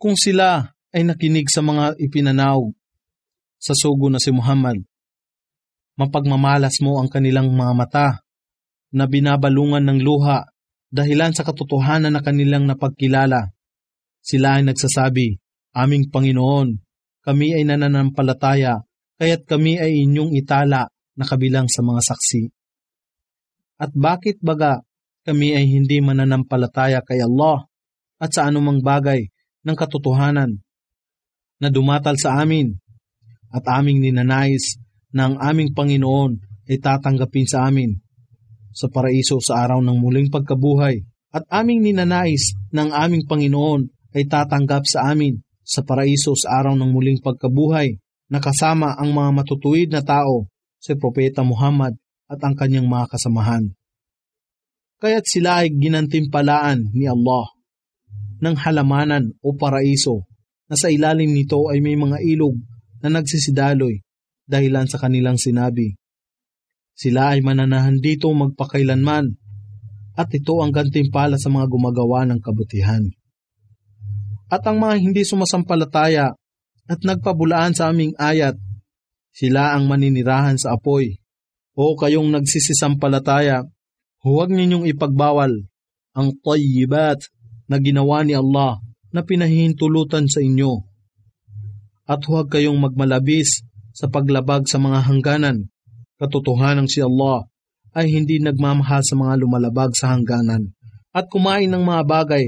Kung sila ay nakinig sa mga ipinanaw sa sugo na si Muhammad, mapagmamalas mo ang kanilang mga mata na binabalungan ng luha dahilan sa katotohanan na kanilang napagkilala. Sila ay nagsasabi, Aming Panginoon, kami ay nananampalataya, kaya't kami ay inyong itala na kabilang sa mga saksi. At bakit baga kami ay hindi mananampalataya kay Allah at sa anumang bagay ng katotohanan na dumatal sa amin at aming ninanais na ang aming Panginoon ay tatanggapin sa amin sa paraiso sa araw ng muling pagkabuhay at aming ninanais na ang aming Panginoon ay tatanggap sa amin sa paraiso sa araw ng muling pagkabuhay na kasama ang mga matutuwid na tao si Propeta Muhammad at ang kanyang mga kasamahan. Kaya't sila ay ginantimpalaan ni Allah ng halamanan o paraiso na sa ilalim nito ay may mga ilog na nagsisidaloy dahilan sa kanilang sinabi. Sila ay mananahan dito magpakailanman at ito ang gantimpala sa mga gumagawa ng kabutihan. At ang mga hindi sumasampalataya at nagpabulaan sa aming ayat, sila ang maninirahan sa apoy. O kayong nagsisisampalataya, huwag ninyong ipagbawal ang tayyibat na ginawa ni Allah na pinahihintulutan sa inyo. At huwag kayong magmalabis sa paglabag sa mga hangganan. Katotohanan si Allah ay hindi nagmamahal sa mga lumalabag sa hangganan at kumain ng mga bagay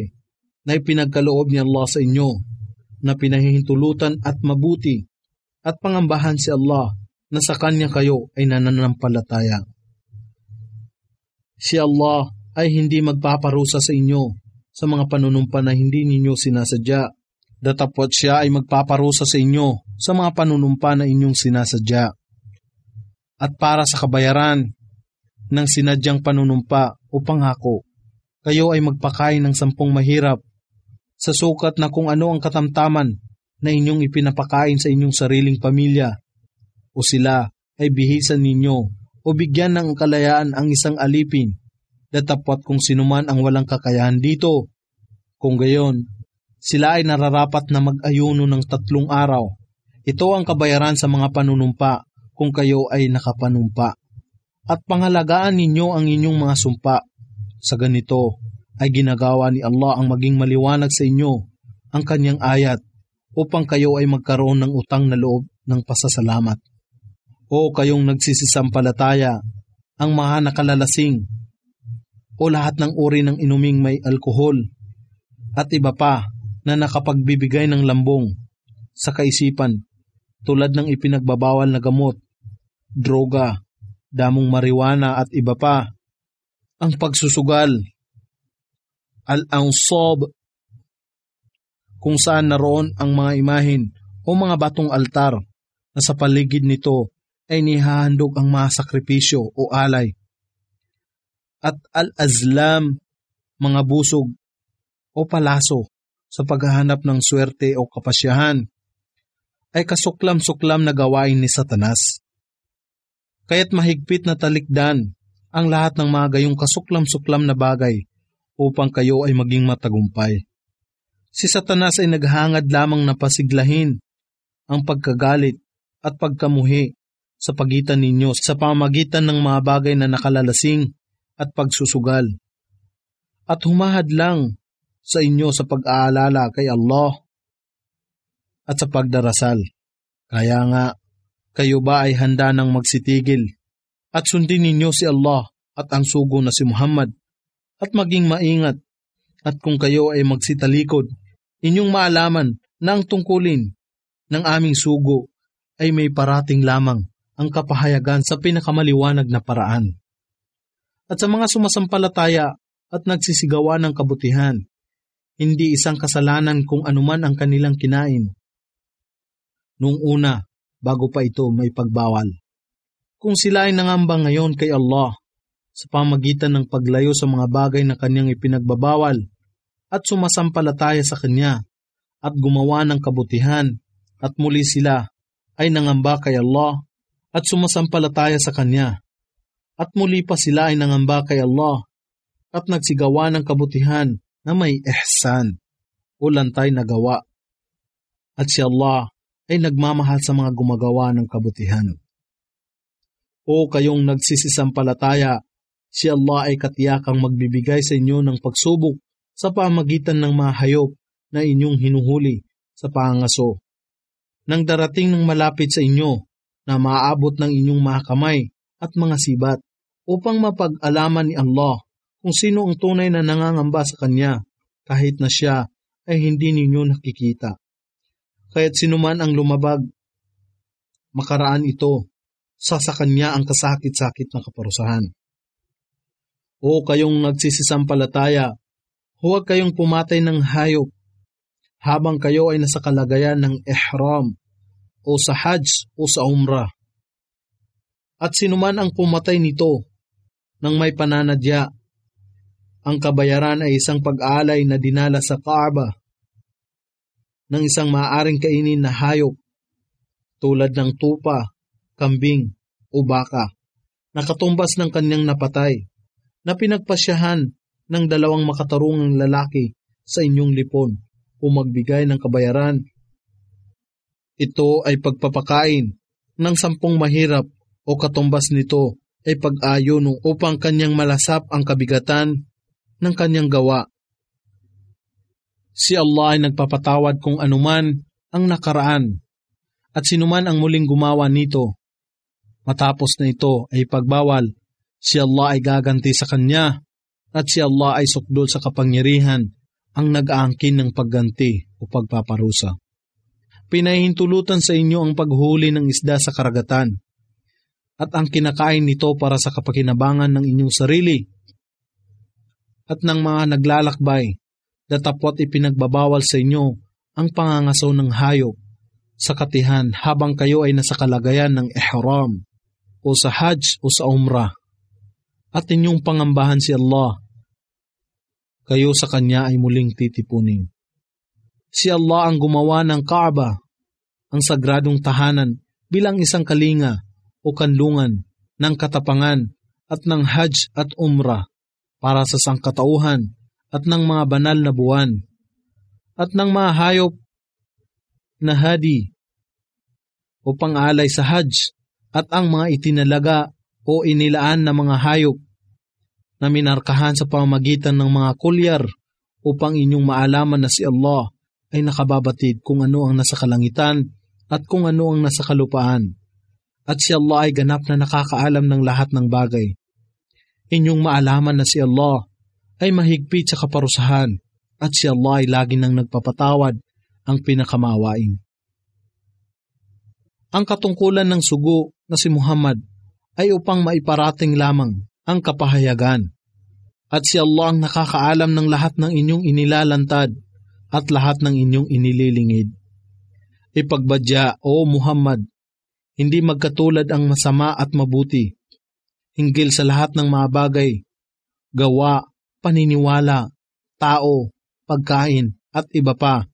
na ipinagkaloob ni Allah sa inyo na pinahihintulutan at mabuti at pangambahan si Allah na sa Kanya kayo ay nananampalataya. Si Allah ay hindi magpaparusa sa inyo sa mga panunumpa na hindi ninyo sinasadya. Datapot siya ay magpaparusa sa inyo sa mga panunumpa na inyong sinasadya. At para sa kabayaran ng sinadyang panunumpa o pangako, kayo ay magpakain ng sampung mahirap sa sukat na kung ano ang katamtaman na inyong ipinapakain sa inyong sariling pamilya o sila ay bihisan ninyo o bigyan ng kalayaan ang isang alipin datapwat kung sinuman ang walang kakayahan dito. Kung gayon, sila ay nararapat na mag-ayuno ng tatlong araw. Ito ang kabayaran sa mga panunumpa kung kayo ay nakapanumpa. At pangalagaan ninyo ang inyong mga sumpa. Sa ganito ay ginagawa ni Allah ang maging maliwanag sa inyo ang kanyang ayat upang kayo ay magkaroon ng utang na loob ng pasasalamat. O kayong nagsisisampalataya, ang mga nakalalasing o lahat ng uri ng inuming may alkohol at iba pa na nakapagbibigay ng lambong sa kaisipan tulad ng ipinagbabawal na gamot, droga, damong mariwana at iba pa. Ang pagsusugal, al-ansab, kung saan naroon ang mga imahin o mga batong altar na sa paligid nito ay nihahandog ang mga sakripisyo o alay at al-azlam, mga busog o palaso sa paghahanap ng swerte o kapasyahan, ay kasuklam-suklam na gawain ni Satanas. Kaya't mahigpit na talikdan ang lahat ng mga gayong kasuklam-suklam na bagay upang kayo ay maging matagumpay. Si Satanas ay naghangad lamang na pasiglahin ang pagkagalit at pagkamuhi sa pagitan ninyo sa pamagitan ng mga bagay na nakalalasing at pagsusugal. At humahad lang sa inyo sa pag-aalala kay Allah at sa pagdarasal. Kaya nga, kayo ba ay handa ng magsitigil at sundin ninyo si Allah at ang sugo na si Muhammad at maging maingat at kung kayo ay magsitalikod, inyong maalaman na ang tungkulin ng aming sugo ay may parating lamang ang kapahayagan sa pinakamaliwanag na paraan at sa mga sumasampalataya at nagsisigawa ng kabutihan, hindi isang kasalanan kung anuman ang kanilang kinain. Noong una, bago pa ito may pagbawal. Kung sila ay nangamba ngayon kay Allah sa pamagitan ng paglayo sa mga bagay na kanyang ipinagbabawal at sumasampalataya sa kanya at gumawa ng kabutihan at muli sila ay nangamba kay Allah at sumasampalataya sa kanya at muli pa sila ay nangamba kay Allah at nagsigawa ng kabutihan na may ihsan o lantay na gawa at si Allah ay nagmamahal sa mga gumagawa ng kabutihan. O kayong nagsisisampalataya, si Allah ay katiyakang magbibigay sa inyo ng pagsubok sa pamagitan ng mga hayop na inyong hinuhuli sa pangaso. Nang darating ng malapit sa inyo na maaabot ng inyong mga kamay at mga sibat upang mapag-alaman ni Allah kung sino ang tunay na nangangamba sa Kanya kahit na siya ay hindi ninyo nakikita. Kaya't sinuman ang lumabag, makaraan ito, sa sa Kanya ang kasakit-sakit na kaparusahan. O kayong nagsisisampalataya, huwag kayong pumatay ng hayop habang kayo ay nasa kalagayan ng ihram o sa hajj o sa umrah. At sinuman ang pumatay nito nang may pananadya ang kabayaran ay isang pag-alay na dinala sa Kaaba ng isang maaaring kainin na hayop tulad ng tupa, kambing o baka na katumbas ng kanyang napatay na pinagpasyahan ng dalawang makatarungang lalaki sa inyong lipon o magbigay ng kabayaran. Ito ay pagpapakain ng sampung mahirap o katumbas nito ay pag-ayon upang kanyang malasap ang kabigatan ng kanyang gawa. Si Allah ay nagpapatawad kung anuman ang nakaraan at sinuman ang muling gumawa nito. Matapos na ito ay pagbawal, si Allah ay gaganti sa kanya at si Allah ay sukdol sa kapangyarihan ang nag-aangkin ng pagganti o pagpaparusa. Pinahintulutan sa inyo ang paghuli ng isda sa karagatan at ang kinakain nito para sa kapakinabangan ng inyong sarili at ng mga naglalakbay, datapwat ipinagbabawal sa inyo ang pangangasaw ng hayop sa katihan habang kayo ay nasa kalagayan ng ihram o sa hajj o sa umrah at inyong pangambahan si Allah. Kayo sa Kanya ay muling titipunin. Si Allah ang gumawa ng Kaaba, ang sagradong tahanan bilang isang kalinga o kanlungan ng katapangan at ng hajj at umrah para sa sangkatauhan at ng mga banal na buwan at ng mga hayop na hadi o pangalay sa Hajj at ang mga itinalaga o inilaan na mga hayop na minarkahan sa pamamagitan ng mga kulyar upang inyong maalaman na si Allah ay nakababatid kung ano ang nasa kalangitan at kung ano ang nasa kalupaan. At si Allah ay ganap na nakakaalam ng lahat ng bagay inyong maalaman na si Allah ay mahigpit sa kaparusahan at si Allah ay lagi nang nagpapatawad ang pinakamawain. Ang katungkulan ng sugo na si Muhammad ay upang maiparating lamang ang kapahayagan at si Allah ang nakakaalam ng lahat ng inyong inilalantad at lahat ng inyong inililingid. Ipagbadya, O Muhammad, hindi magkatulad ang masama at mabuti hinggil sa lahat ng mga bagay, gawa, paniniwala, tao, pagkain, at iba pa.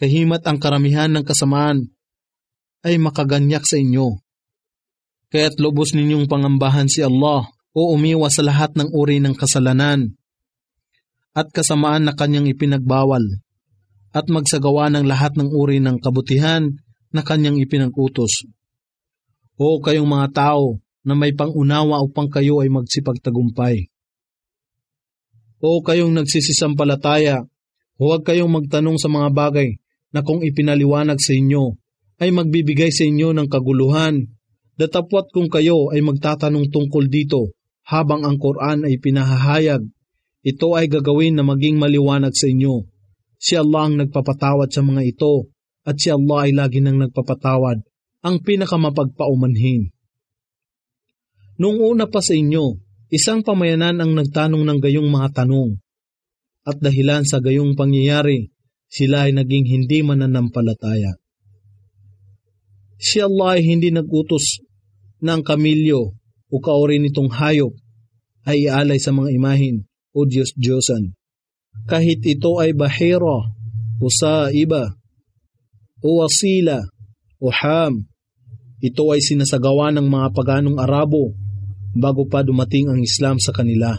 Kahimat ang karamihan ng kasamaan ay makaganyak sa inyo. Kaya't lubos ninyong pangambahan si Allah o umiwas sa lahat ng uri ng kasalanan at kasamaan na kanyang ipinagbawal at magsagawa ng lahat ng uri ng kabutihan na kanyang ipinag-utos. O kayong mga tao, na may pangunawa upang kayo ay magsipagtagumpay. O kayong nagsisisampalataya, huwag kayong magtanong sa mga bagay na kung ipinaliwanag sa inyo ay magbibigay sa inyo ng kaguluhan, datapwat kung kayo ay magtatanong tungkol dito habang ang Quran ay pinahahayag, ito ay gagawin na maging maliwanag sa inyo. Si Allah ang nagpapatawad sa mga ito at si Allah ay lagi nang nagpapatawad, ang pinakamapagpaumanhin. Noong una pa sa inyo, isang pamayanan ang nagtanong ng gayong mga tanong. At dahilan sa gayong pangyayari, sila ay naging hindi mananampalataya. Si Allah ay hindi nagutos na ang kamilyo o kaori nitong hayop ay ialay sa mga imahin o Diyos-Diyosan. Kahit ito ay bahira o sa iba o wasila o ham, ito ay sinasagawa ng mga paganong Arabo bago pa dumating ang Islam sa kanila.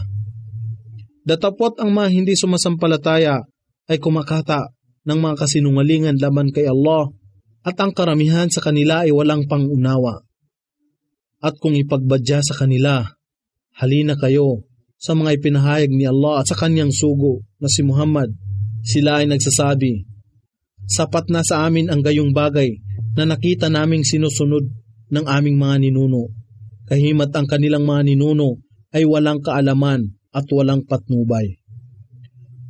Datapot ang mga hindi sumasampalataya ay kumakata ng mga kasinungalingan laban kay Allah at ang karamihan sa kanila ay walang pangunawa. At kung ipagbadya sa kanila, halina kayo sa mga ipinahayag ni Allah at sa kanyang sugo na si Muhammad, sila ay nagsasabi, Sapat na sa amin ang gayong bagay na nakita naming sinusunod ng aming mga ninuno. Kahimat ang kanilang mga ninuno ay walang kaalaman at walang patnubay.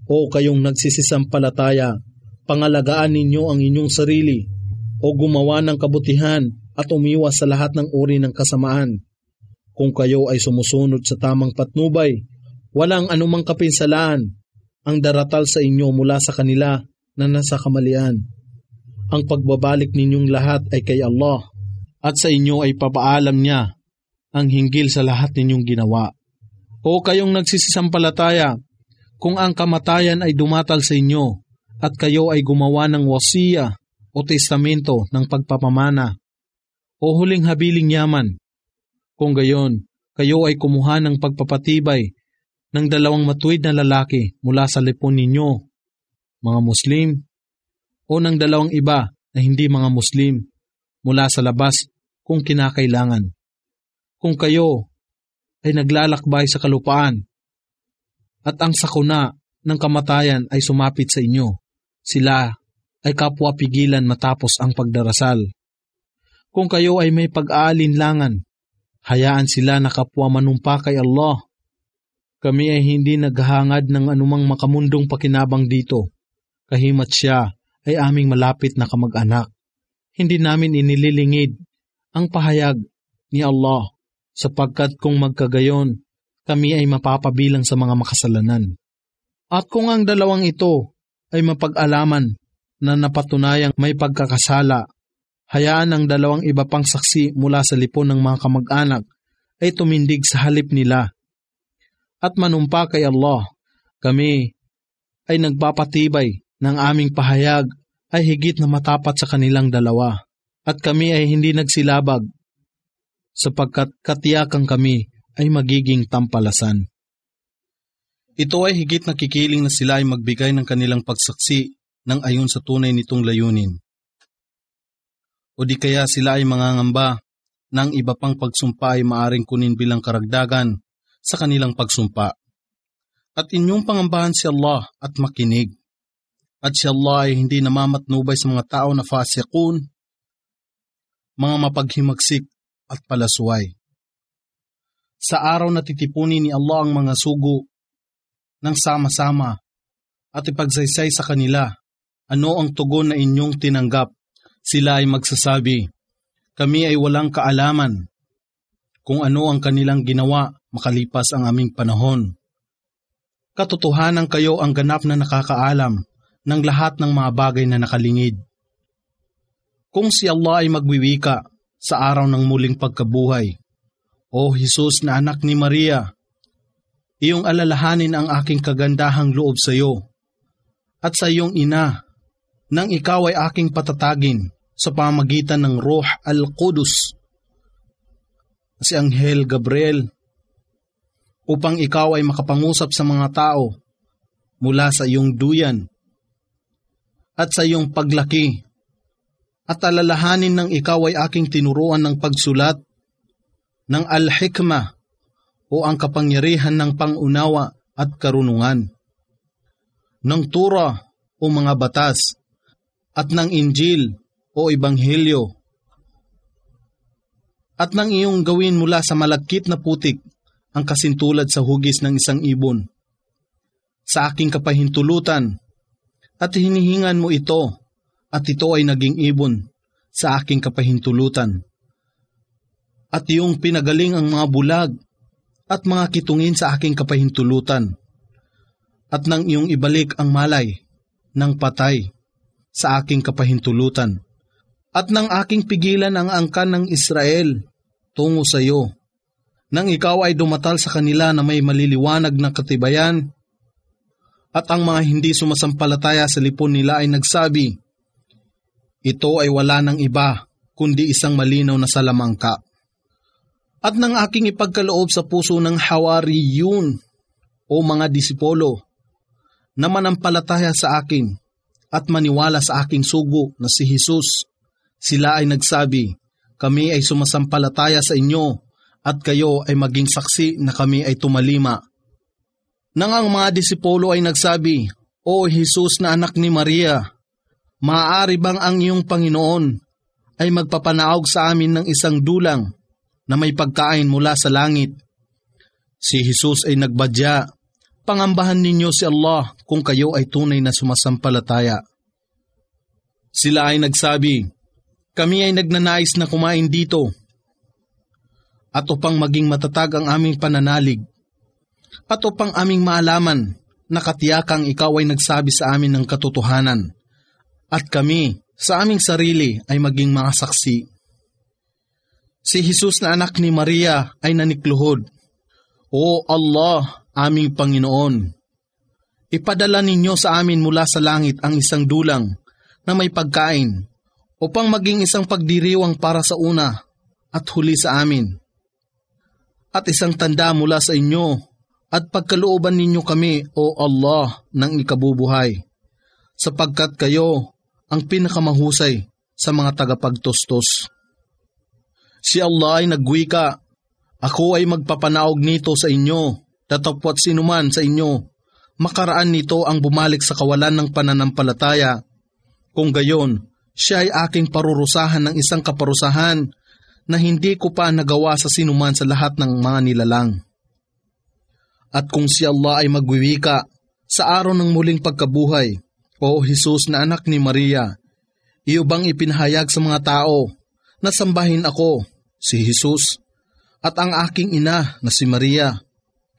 O kayong nagsisisampalataya, pangalagaan ninyo ang inyong sarili o gumawa ng kabutihan at umiwas sa lahat ng uri ng kasamaan. Kung kayo ay sumusunod sa tamang patnubay, walang anumang kapinsalaan ang daratal sa inyo mula sa kanila na nasa kamalian. Ang pagbabalik ninyong lahat ay kay Allah at sa inyo ay papaalam niya ang hinggil sa lahat ninyong ginawa. O kayong nagsisisampalataya, kung ang kamatayan ay dumatal sa inyo at kayo ay gumawa ng wasiya o testamento ng pagpapamana o huling habiling yaman, kung gayon, kayo ay kumuha ng pagpapatibay ng dalawang matuwid na lalaki mula sa lipon ninyo, mga Muslim, o ng dalawang iba na hindi mga Muslim mula sa labas kung kinakailangan. Kung kayo ay naglalakbay sa kalupaan at ang sakuna ng kamatayan ay sumapit sa inyo, sila ay kapwa pigilan matapos ang pagdarasal. Kung kayo ay may pag-aalinlangan, hayaan sila na kapwa manumpa kay Allah kami ay hindi naghahangad ng anumang makamundong pakinabang dito. Kahimat siya ay aming malapit na kamag-anak. Hindi namin inililingid ang pahayag ni Allah sapagkat kung magkagayon, kami ay mapapabilang sa mga makasalanan. At kung ang dalawang ito ay mapag-alaman na napatunayang may pagkakasala, hayaan ang dalawang iba pang saksi mula sa lipon ng mga kamag-anak ay tumindig sa halip nila at manumpa kay Allah. Kami ay nagpapatibay ng aming pahayag ay higit na matapat sa kanilang dalawa at kami ay hindi nagsilabag sapagkat katiyakang kami ay magiging tampalasan. Ito ay higit na kikiling na sila ay magbigay ng kanilang pagsaksi ng ayon sa tunay nitong layunin. O di kaya sila ay mangangamba ng iba pang pagsumpa ay maaring kunin bilang karagdagan sa kanilang pagsumpa. At inyong pangambahan si Allah at makinig. At si Allah ay hindi namamatnubay sa mga tao na fasikun, mga mapaghimagsik at palasway. Sa araw na titipunin ni Allah ang mga sugo ng sama-sama at ipagsaysay sa kanila, ano ang tugon na inyong tinanggap? Sila ay magsasabi, kami ay walang kaalaman kung ano ang kanilang ginawa makalipas ang aming panahon. Katotohanan kayo ang ganap na nakakaalam ng lahat ng mga bagay na nakalingid. Kung si Allah ay magwiwika sa araw ng muling pagkabuhay, O Jesus na anak ni Maria, iyong alalahanin ang aking kagandahang loob sa iyo at sa iyong ina nang ikaw ay aking patatagin sa pamagitan ng Roh al-Qudus si Anghel Gabriel upang ikaw ay makapangusap sa mga tao mula sa iyong duyan at sa iyong paglaki at alalahanin ng ikaw ay aking tinuruan ng pagsulat ng al-hikmah o ang kapangyarihan ng pangunawa at karunungan, ng tura o mga batas, at ng Injil o Ebanghelyo at nang iyong gawin mula sa malagkit na putik ang kasintulad sa hugis ng isang ibon. Sa aking kapahintulutan, at hinihingan mo ito, at ito ay naging ibon sa aking kapahintulutan. At iyong pinagaling ang mga bulag at mga kitungin sa aking kapahintulutan. At nang iyong ibalik ang malay ng patay sa aking kapahintulutan at nang aking pigilan ang angkan ng Israel tungo sa iyo. Nang ikaw ay dumatal sa kanila na may maliliwanag na katibayan, at ang mga hindi sumasampalataya sa lipon nila ay nagsabi, Ito ay wala ng iba, kundi isang malinaw na salamangka. At nang aking ipagkaloob sa puso ng hawariyun o mga disipolo na manampalataya sa akin at maniwala sa aking sugo na si Jesus. Sila ay nagsabi, kami ay sumasampalataya sa inyo at kayo ay maging saksi na kami ay tumalima. Nang ang mga disipulo ay nagsabi, O Jesus na anak ni Maria, maaari bang ang iyong Panginoon ay magpapanaog sa amin ng isang dulang na may pagkain mula sa langit? Si Jesus ay nagbadya, pangambahan ninyo si Allah kung kayo ay tunay na sumasampalataya. Sila ay nagsabi, kami ay nagnanais na kumain dito at upang maging matatag ang aming pananalig at upang aming maalaman na katiyakang ikaw ay nagsabi sa amin ng katotohanan at kami sa aming sarili ay maging mga saksi. Si Jesus na anak ni Maria ay nanikluhod. O Allah, aming Panginoon, ipadala ninyo sa amin mula sa langit ang isang dulang na may pagkain upang maging isang pagdiriwang para sa una at huli sa amin. At isang tanda mula sa inyo at pagkalooban ninyo kami, O Allah, ng ikabubuhay, sapagkat kayo ang pinakamahusay sa mga tagapagtustos. Si Allah ay nagwika, Ako ay magpapanaog nito sa inyo, tatapwat sinuman sa inyo, makaraan nito ang bumalik sa kawalan ng pananampalataya. Kung gayon, siya ay aking parurusahan ng isang kaparusahan na hindi ko pa nagawa sa sinuman sa lahat ng mga nilalang. At kung si Allah ay magwiwika sa araw ng muling pagkabuhay, o Jesus na anak ni Maria, iyo bang ipinahayag sa mga tao na sambahin ako, si Jesus, at ang aking ina na si Maria,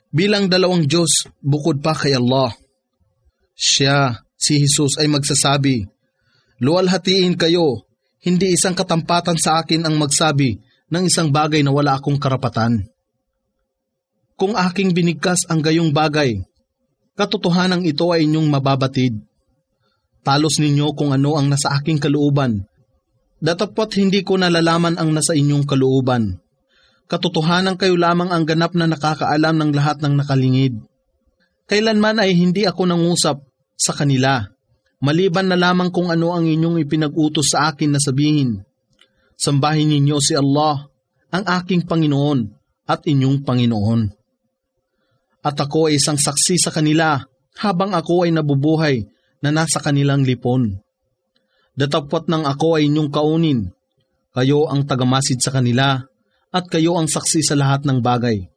bilang dalawang Diyos bukod pa kay Allah. Siya, si Jesus ay magsasabi, Luwalhatiin kayo, hindi isang katampatan sa akin ang magsabi ng isang bagay na wala akong karapatan kung aking binigkas ang gayong bagay. Katotohanan ito ay inyong mababatid. Talos ninyo kung ano ang nasa aking kalooban. Datapot hindi ko nalalaman ang nasa inyong kalooban. Katotohanan kayo lamang ang ganap na nakakaalam ng lahat ng nakalingid. Kailanman ay hindi ako nangusap sa kanila, maliban na lamang kung ano ang inyong ipinag-utos sa akin na sabihin. Sambahin ninyo si Allah, ang aking Panginoon at inyong Panginoon at ako ay isang saksi sa kanila habang ako ay nabubuhay na nasa kanilang lipon. Datapwat ng ako ay inyong kaunin, kayo ang tagamasid sa kanila at kayo ang saksi sa lahat ng bagay.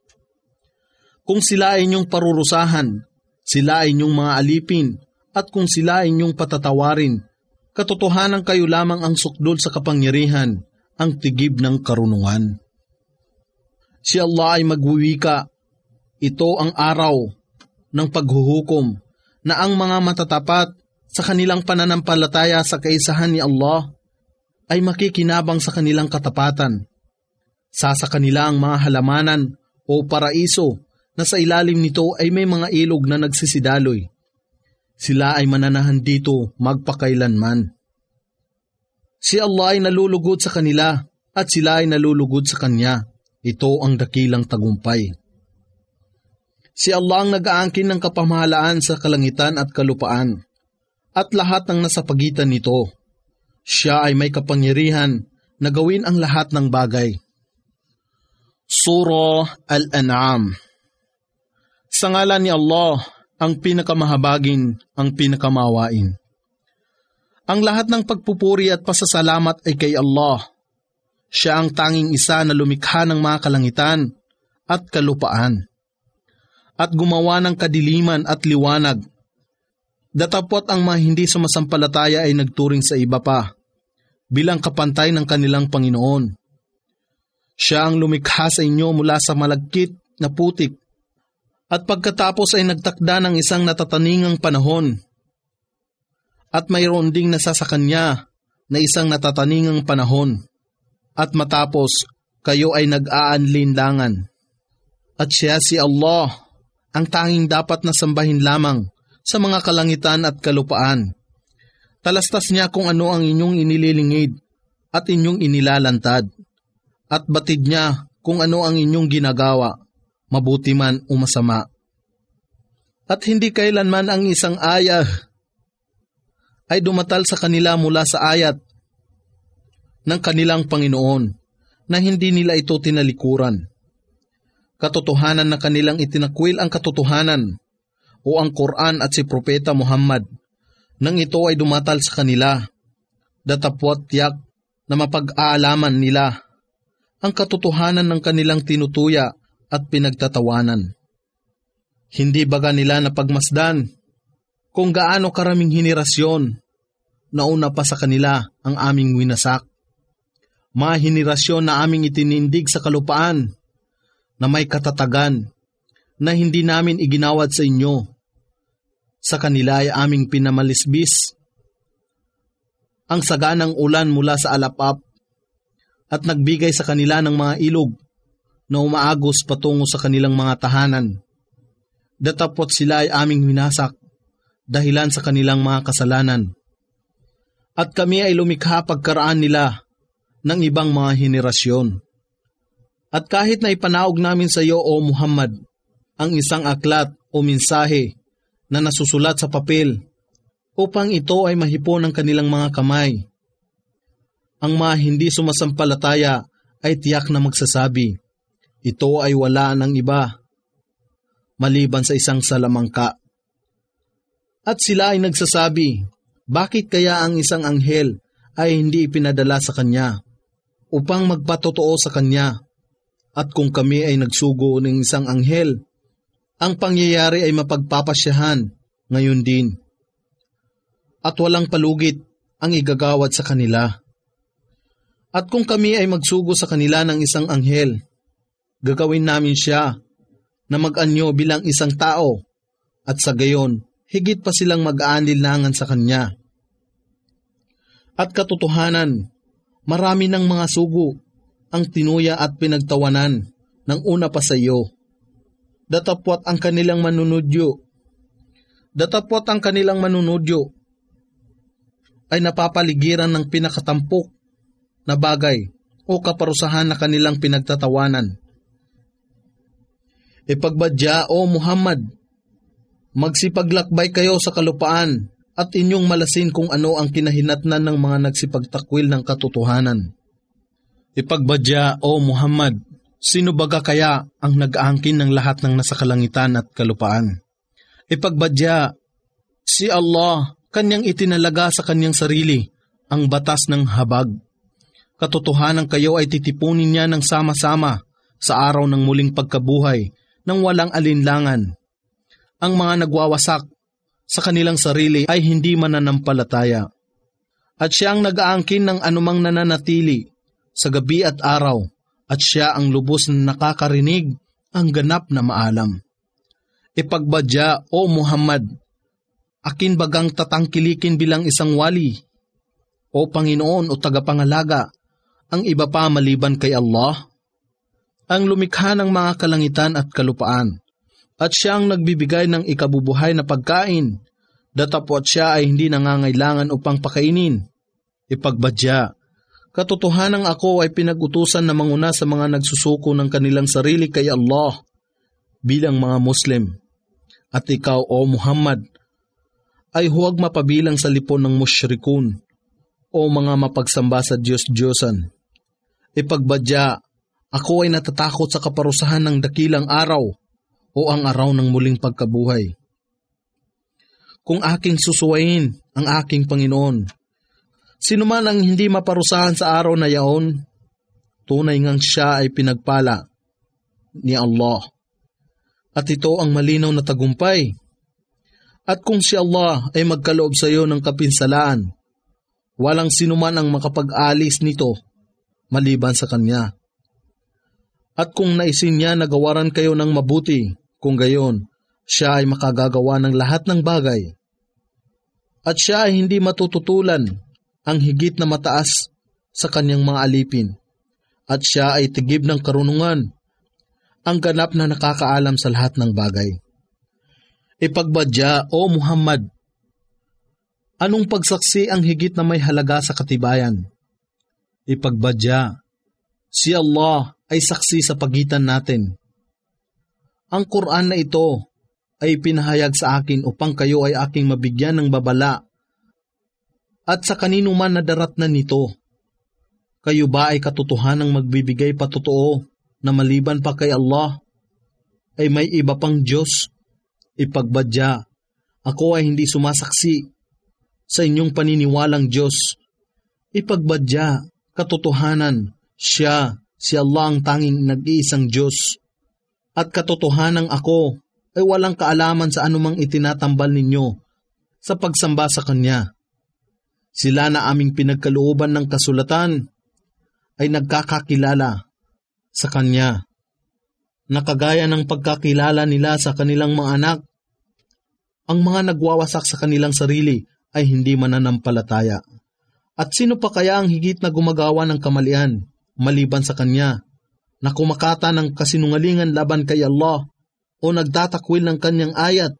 Kung sila ay inyong parurusahan, sila ay inyong mga alipin, at kung sila ay inyong patatawarin, katotohanan kayo lamang ang sukdol sa kapangyarihan, ang tigib ng karunungan. Si Allah ay magwiwika ito ang araw ng paghuhukom na ang mga matatapat sa kanilang pananampalataya sa kaisahan ni Allah ay makikinabang sa kanilang katapatan. Sa sa kanila ang mga halamanan o paraiso na sa ilalim nito ay may mga ilog na nagsisidaloy. Sila ay mananahan dito magpakailanman. Si Allah ay nalulugod sa kanila at sila ay nalulugod sa Kanya. Ito ang dakilang tagumpay. Si Allah ang nag-aangkin ng kapamahalaan sa kalangitan at kalupaan, at lahat ng nasa pagitan nito. Siya ay may kapangyarihan na gawin ang lahat ng bagay. Surah Al-An'am Sa ngalan ni Allah, ang pinakamahabagin, ang pinakamawain. Ang lahat ng pagpupuri at pasasalamat ay kay Allah. Siya ang tanging isa na lumikha ng mga kalangitan at kalupaan at gumawa ng kadiliman at liwanag. Datapot ang mga hindi sumasampalataya ay nagturing sa iba pa, bilang kapantay ng kanilang Panginoon. Siya ang lumikha sa inyo mula sa malagkit na putik, at pagkatapos ay nagtakda ng isang natataningang panahon, at mayroon ding nasa sa kanya na isang natataningang panahon, at matapos kayo ay nag-aanlinlangan. At siya si Allah ang tanging dapat na sambahin lamang sa mga kalangitan at kalupaan. Talastas niya kung ano ang inyong inililingid at inyong inilalantad, at batid niya kung ano ang inyong ginagawa, mabuti man o masama. At hindi kailanman ang isang ayah ay dumatal sa kanila mula sa ayat ng kanilang Panginoon na hindi nila ito tinalikuran. Katotohanan na kanilang itinakwil ang katotohanan o ang Quran at si Propeta Muhammad nang ito ay dumatal sa kanila. Datapwat tiyak na mapag-aalaman nila ang katotohanan ng kanilang tinutuya at pinagtatawanan. Hindi baga nila napagmasdan kung gaano karaming henerasyon na una pa sa kanila ang aming winasak. Mga henerasyon na aming itinindig sa kalupaan na may katatagan na hindi namin iginawad sa inyo. Sa kanila ay aming pinamalisbis ang saganang ulan mula sa alapap at nagbigay sa kanila ng mga ilog na umaagos patungo sa kanilang mga tahanan. Datapot sila ay aming winasak dahilan sa kanilang mga kasalanan. At kami ay lumikha pagkaraan nila ng ibang mga henerasyon. At kahit na ipanaog namin sa iyo, O Muhammad, ang isang aklat o mensahe na nasusulat sa papel upang ito ay mahipon ng kanilang mga kamay. Ang mga hindi sumasampalataya ay tiyak na magsasabi, ito ay wala ng iba, maliban sa isang salamangka. At sila ay nagsasabi, bakit kaya ang isang anghel ay hindi ipinadala sa kanya upang magpatotoo sa kanya? At kung kami ay nagsugo ng isang anghel, ang pangyayari ay mapagpapasyahan ngayon din. At walang palugit ang igagawad sa kanila. At kung kami ay magsugo sa kanila ng isang anghel, gagawin namin siya na mag-anyo bilang isang tao at sa gayon, higit pa silang mag-aanillangan sa kanya. At katotohanan, marami ng mga sugo ang tinuya at pinagtawanan ng una pa sa iyo. Datapwat ang kanilang manunudyo. Datapwat ang kanilang manunudyo ay napapaligiran ng pinakatampok na bagay o kaparusahan na kanilang pinagtatawanan Ipagbadya o Muhammad, magsipaglakbay kayo sa kalupaan at inyong malasin kung ano ang kinahinatnan ng mga nagsipagtakwil ng katotohanan. Ipagbadya o Muhammad, sino baga kaya ang nag-aangkin ng lahat ng nasa kalangitan at kalupaan? Ipagbadya, si Allah, kanyang itinalaga sa kanyang sarili ang batas ng habag. Katotohanan kayo ay titipunin niya ng sama-sama sa araw ng muling pagkabuhay ng walang alinlangan. Ang mga nagwawasak sa kanilang sarili ay hindi mananampalataya. At siya ang nag-aangkin ng anumang nananatili sa gabi at araw at siya ang lubos na nakakarinig ang ganap na maalam. Ipagbadya, O Muhammad, akin bagang tatangkilikin bilang isang wali, o Panginoon o tagapangalaga, ang iba pa maliban kay Allah? ang lumikha ng mga kalangitan at kalupaan. At siya ang nagbibigay ng ikabubuhay na pagkain, datapot siya ay hindi nangangailangan upang pakainin. Ipagbadya, katotohanang ako ay pinagutusan na manguna sa mga nagsusuko ng kanilang sarili kay Allah bilang mga Muslim. At ikaw, O Muhammad, ay huwag mapabilang sa lipon ng musyrikun o mga mapagsamba sa Diyos-Diyosan. Ipagbadya ako ay natatakot sa kaparusahan ng dakilang araw o ang araw ng muling pagkabuhay. Kung aking susuwain ang aking Panginoon, sino man ang hindi maparusahan sa araw na yaon, tunay ngang siya ay pinagpala ni Allah. At ito ang malinaw na tagumpay. At kung si Allah ay magkaloob sa iyo ng kapinsalaan, walang sinuman ang makapag-alis nito maliban sa Kanya. At kung naisin niya na gawaran kayo ng mabuti, kung gayon, siya ay makagagawa ng lahat ng bagay. At siya ay hindi matututulan ang higit na mataas sa kanyang mga alipin. At siya ay tigib ng karunungan, ang ganap na nakakaalam sa lahat ng bagay. Ipagbadya, O Muhammad, anong pagsaksi ang higit na may halaga sa katibayan? Ipagbadya, si Allah ay saksi sa pagitan natin. Ang Quran na ito ay pinahayag sa akin upang kayo ay aking mabigyan ng babala at sa kanino man nadarat na nito. Kayo ba ay katotohanang magbibigay patotoo na maliban pa kay Allah? Ay may iba pang Diyos? Ipagbadya, ako ay hindi sumasaksi sa inyong paniniwalang Diyos. Ipagbadya, katotohanan, siya, si Allah ang tanging nag-iisang Diyos. At katotohanan ako ay walang kaalaman sa anumang itinatambal ninyo sa pagsamba sa Kanya. Sila na aming pinagkalooban ng kasulatan ay nagkakakilala sa Kanya. Nakagaya ng pagkakilala nila sa kanilang mga anak, ang mga nagwawasak sa kanilang sarili ay hindi mananampalataya. At sino pa kaya ang higit na gumagawa ng kamalian maliban sa Kanya na kumakata ng kasinungalingan laban kay Allah o nagtatakwil ng kanyang ayat.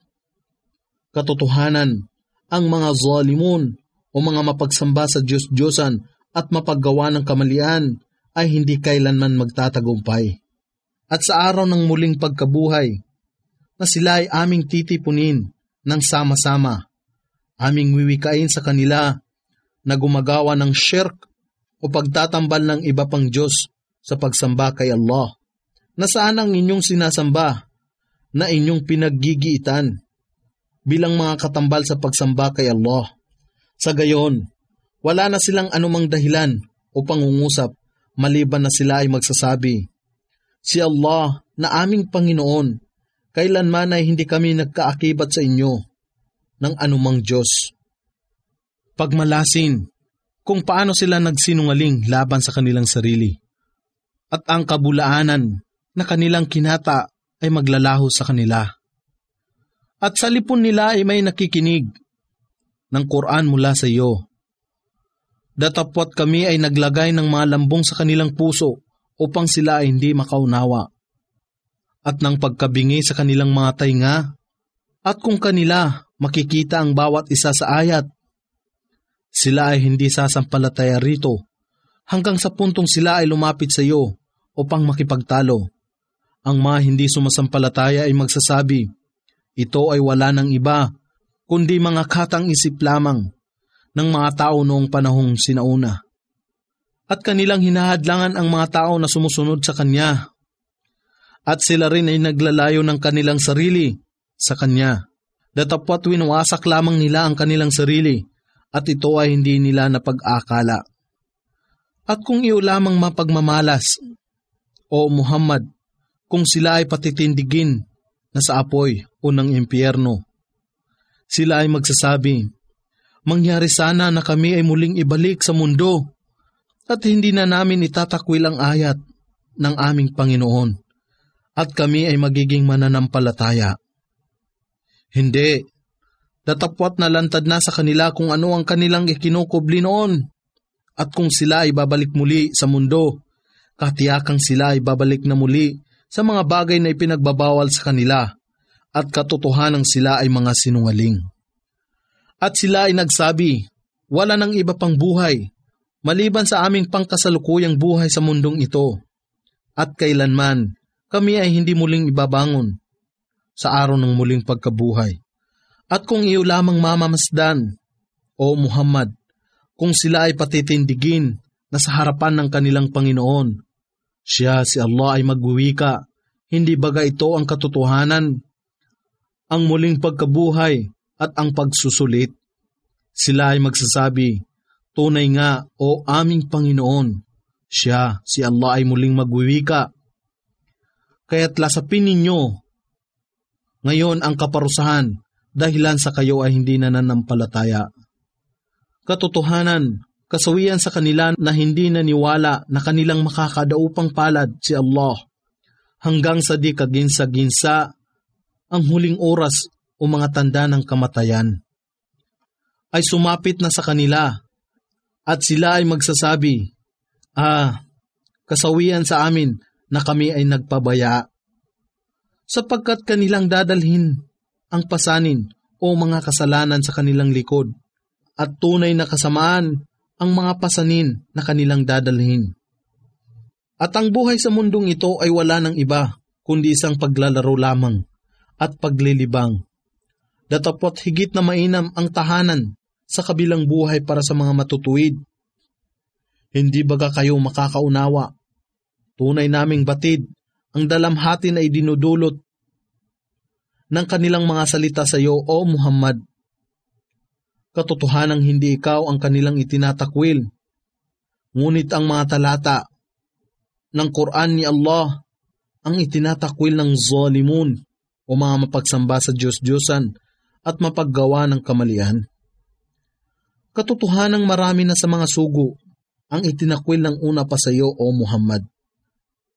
Katotohanan, ang mga zalimun o mga mapagsamba sa Diyos-Diyosan at mapaggawa ng kamalian ay hindi kailanman magtatagumpay. At sa araw ng muling pagkabuhay, na sila ay aming titipunin ng sama-sama, aming wiwikain sa kanila na gumagawa ng shirk o pagtatambal ng iba pang Diyos sa pagsamba kay Allah. Nasaan ang inyong sinasamba na inyong pinaggigiitan bilang mga katambal sa pagsamba kay Allah. Sa gayon, wala na silang anumang dahilan o pangungusap maliban na sila ay magsasabi, Si Allah na aming Panginoon, kailanman ay hindi kami nagkaakibat sa inyo ng anumang Diyos. Pagmalasin kung paano sila nagsinungaling laban sa kanilang sarili at ang kabulaanan na kanilang kinata ay maglalaho sa kanila. At sa lipon nila ay may nakikinig ng Quran mula sa iyo. Datapwat kami ay naglagay ng mga lambong sa kanilang puso upang sila ay hindi makaunawa. At ng pagkabingi sa kanilang mga tainga, at kung kanila makikita ang bawat isa sa ayat, sila ay hindi sasampalataya rito hanggang sa puntong sila ay lumapit sa iyo upang makipagtalo. Ang mga hindi sumasampalataya ay magsasabi, ito ay wala ng iba, kundi mga katang isip lamang ng mga tao noong panahong sinauna. At kanilang hinahadlangan ang mga tao na sumusunod sa Kanya. At sila rin ay naglalayo ng kanilang sarili sa Kanya. Datapwat winawasak lamang nila ang kanilang sarili at ito ay hindi nila napag-akala. At kung iyo lamang mapagmamalas, O Muhammad, kung sila ay patitindigin na sa apoy o ng impyerno. Sila ay magsasabi, Mangyari sana na kami ay muling ibalik sa mundo at hindi na namin itatakwil ang ayat ng aming Panginoon at kami ay magiging mananampalataya. Hindi, datapwat na lantad na sa kanila kung ano ang kanilang ikinukubli noon at kung sila ay babalik muli sa mundo, katiyakang sila ay babalik na muli sa mga bagay na ipinagbabawal sa kanila at katotohanan sila ay mga sinungaling. At sila ay nagsabi, wala nang iba pang buhay, maliban sa aming pangkasalukuyang buhay sa mundong ito. At kailanman, kami ay hindi muling ibabangon sa araw ng muling pagkabuhay. At kung iyo lamang mamamasdan, O Muhammad, kung sila ay patitindigin na sa harapan ng kanilang Panginoon, siya si Allah ay magwiwika. Hindi baga ito ang katotohanan, ang muling pagkabuhay at ang pagsusulit. Sila ay magsasabi, Tunay nga, o aming Panginoon, siya, si Allah ay muling magwiwika. Kaya't lasapin ninyo ngayon ang kaparusahan dahilan sa kayo ay hindi nananampalataya. Katotohanan, kasawian sa kanila na hindi naniwala na kanilang makakadaupang palad si Allah hanggang sa di kaginsa-ginsa ang huling oras o mga tanda ng kamatayan ay sumapit na sa kanila at sila ay magsasabi, Ah, kasawian sa amin na kami ay nagpabaya. Sapagkat kanilang dadalhin ang pasanin o mga kasalanan sa kanilang likod at tunay na kasamaan ang mga pasanin na kanilang dadalhin. At ang buhay sa mundong ito ay wala ng iba, kundi isang paglalaro lamang at paglilibang. Datapot higit na mainam ang tahanan sa kabilang buhay para sa mga matutuwid. Hindi baga kayo makakaunawa? Tunay naming batid ang dalamhati na idinudulot ng kanilang mga salita sa iyo, O Muhammad. Katotohanang hindi ikaw ang kanilang itinatakwil, ngunit ang mga talata ng Quran ni Allah ang itinatakwil ng zalimun o mga mapagsamba sa Diyos-Diyosan at mapaggawa ng kamalian. Katotohanang marami na sa mga sugo ang itinakwil ng una pa sa iyo o Muhammad.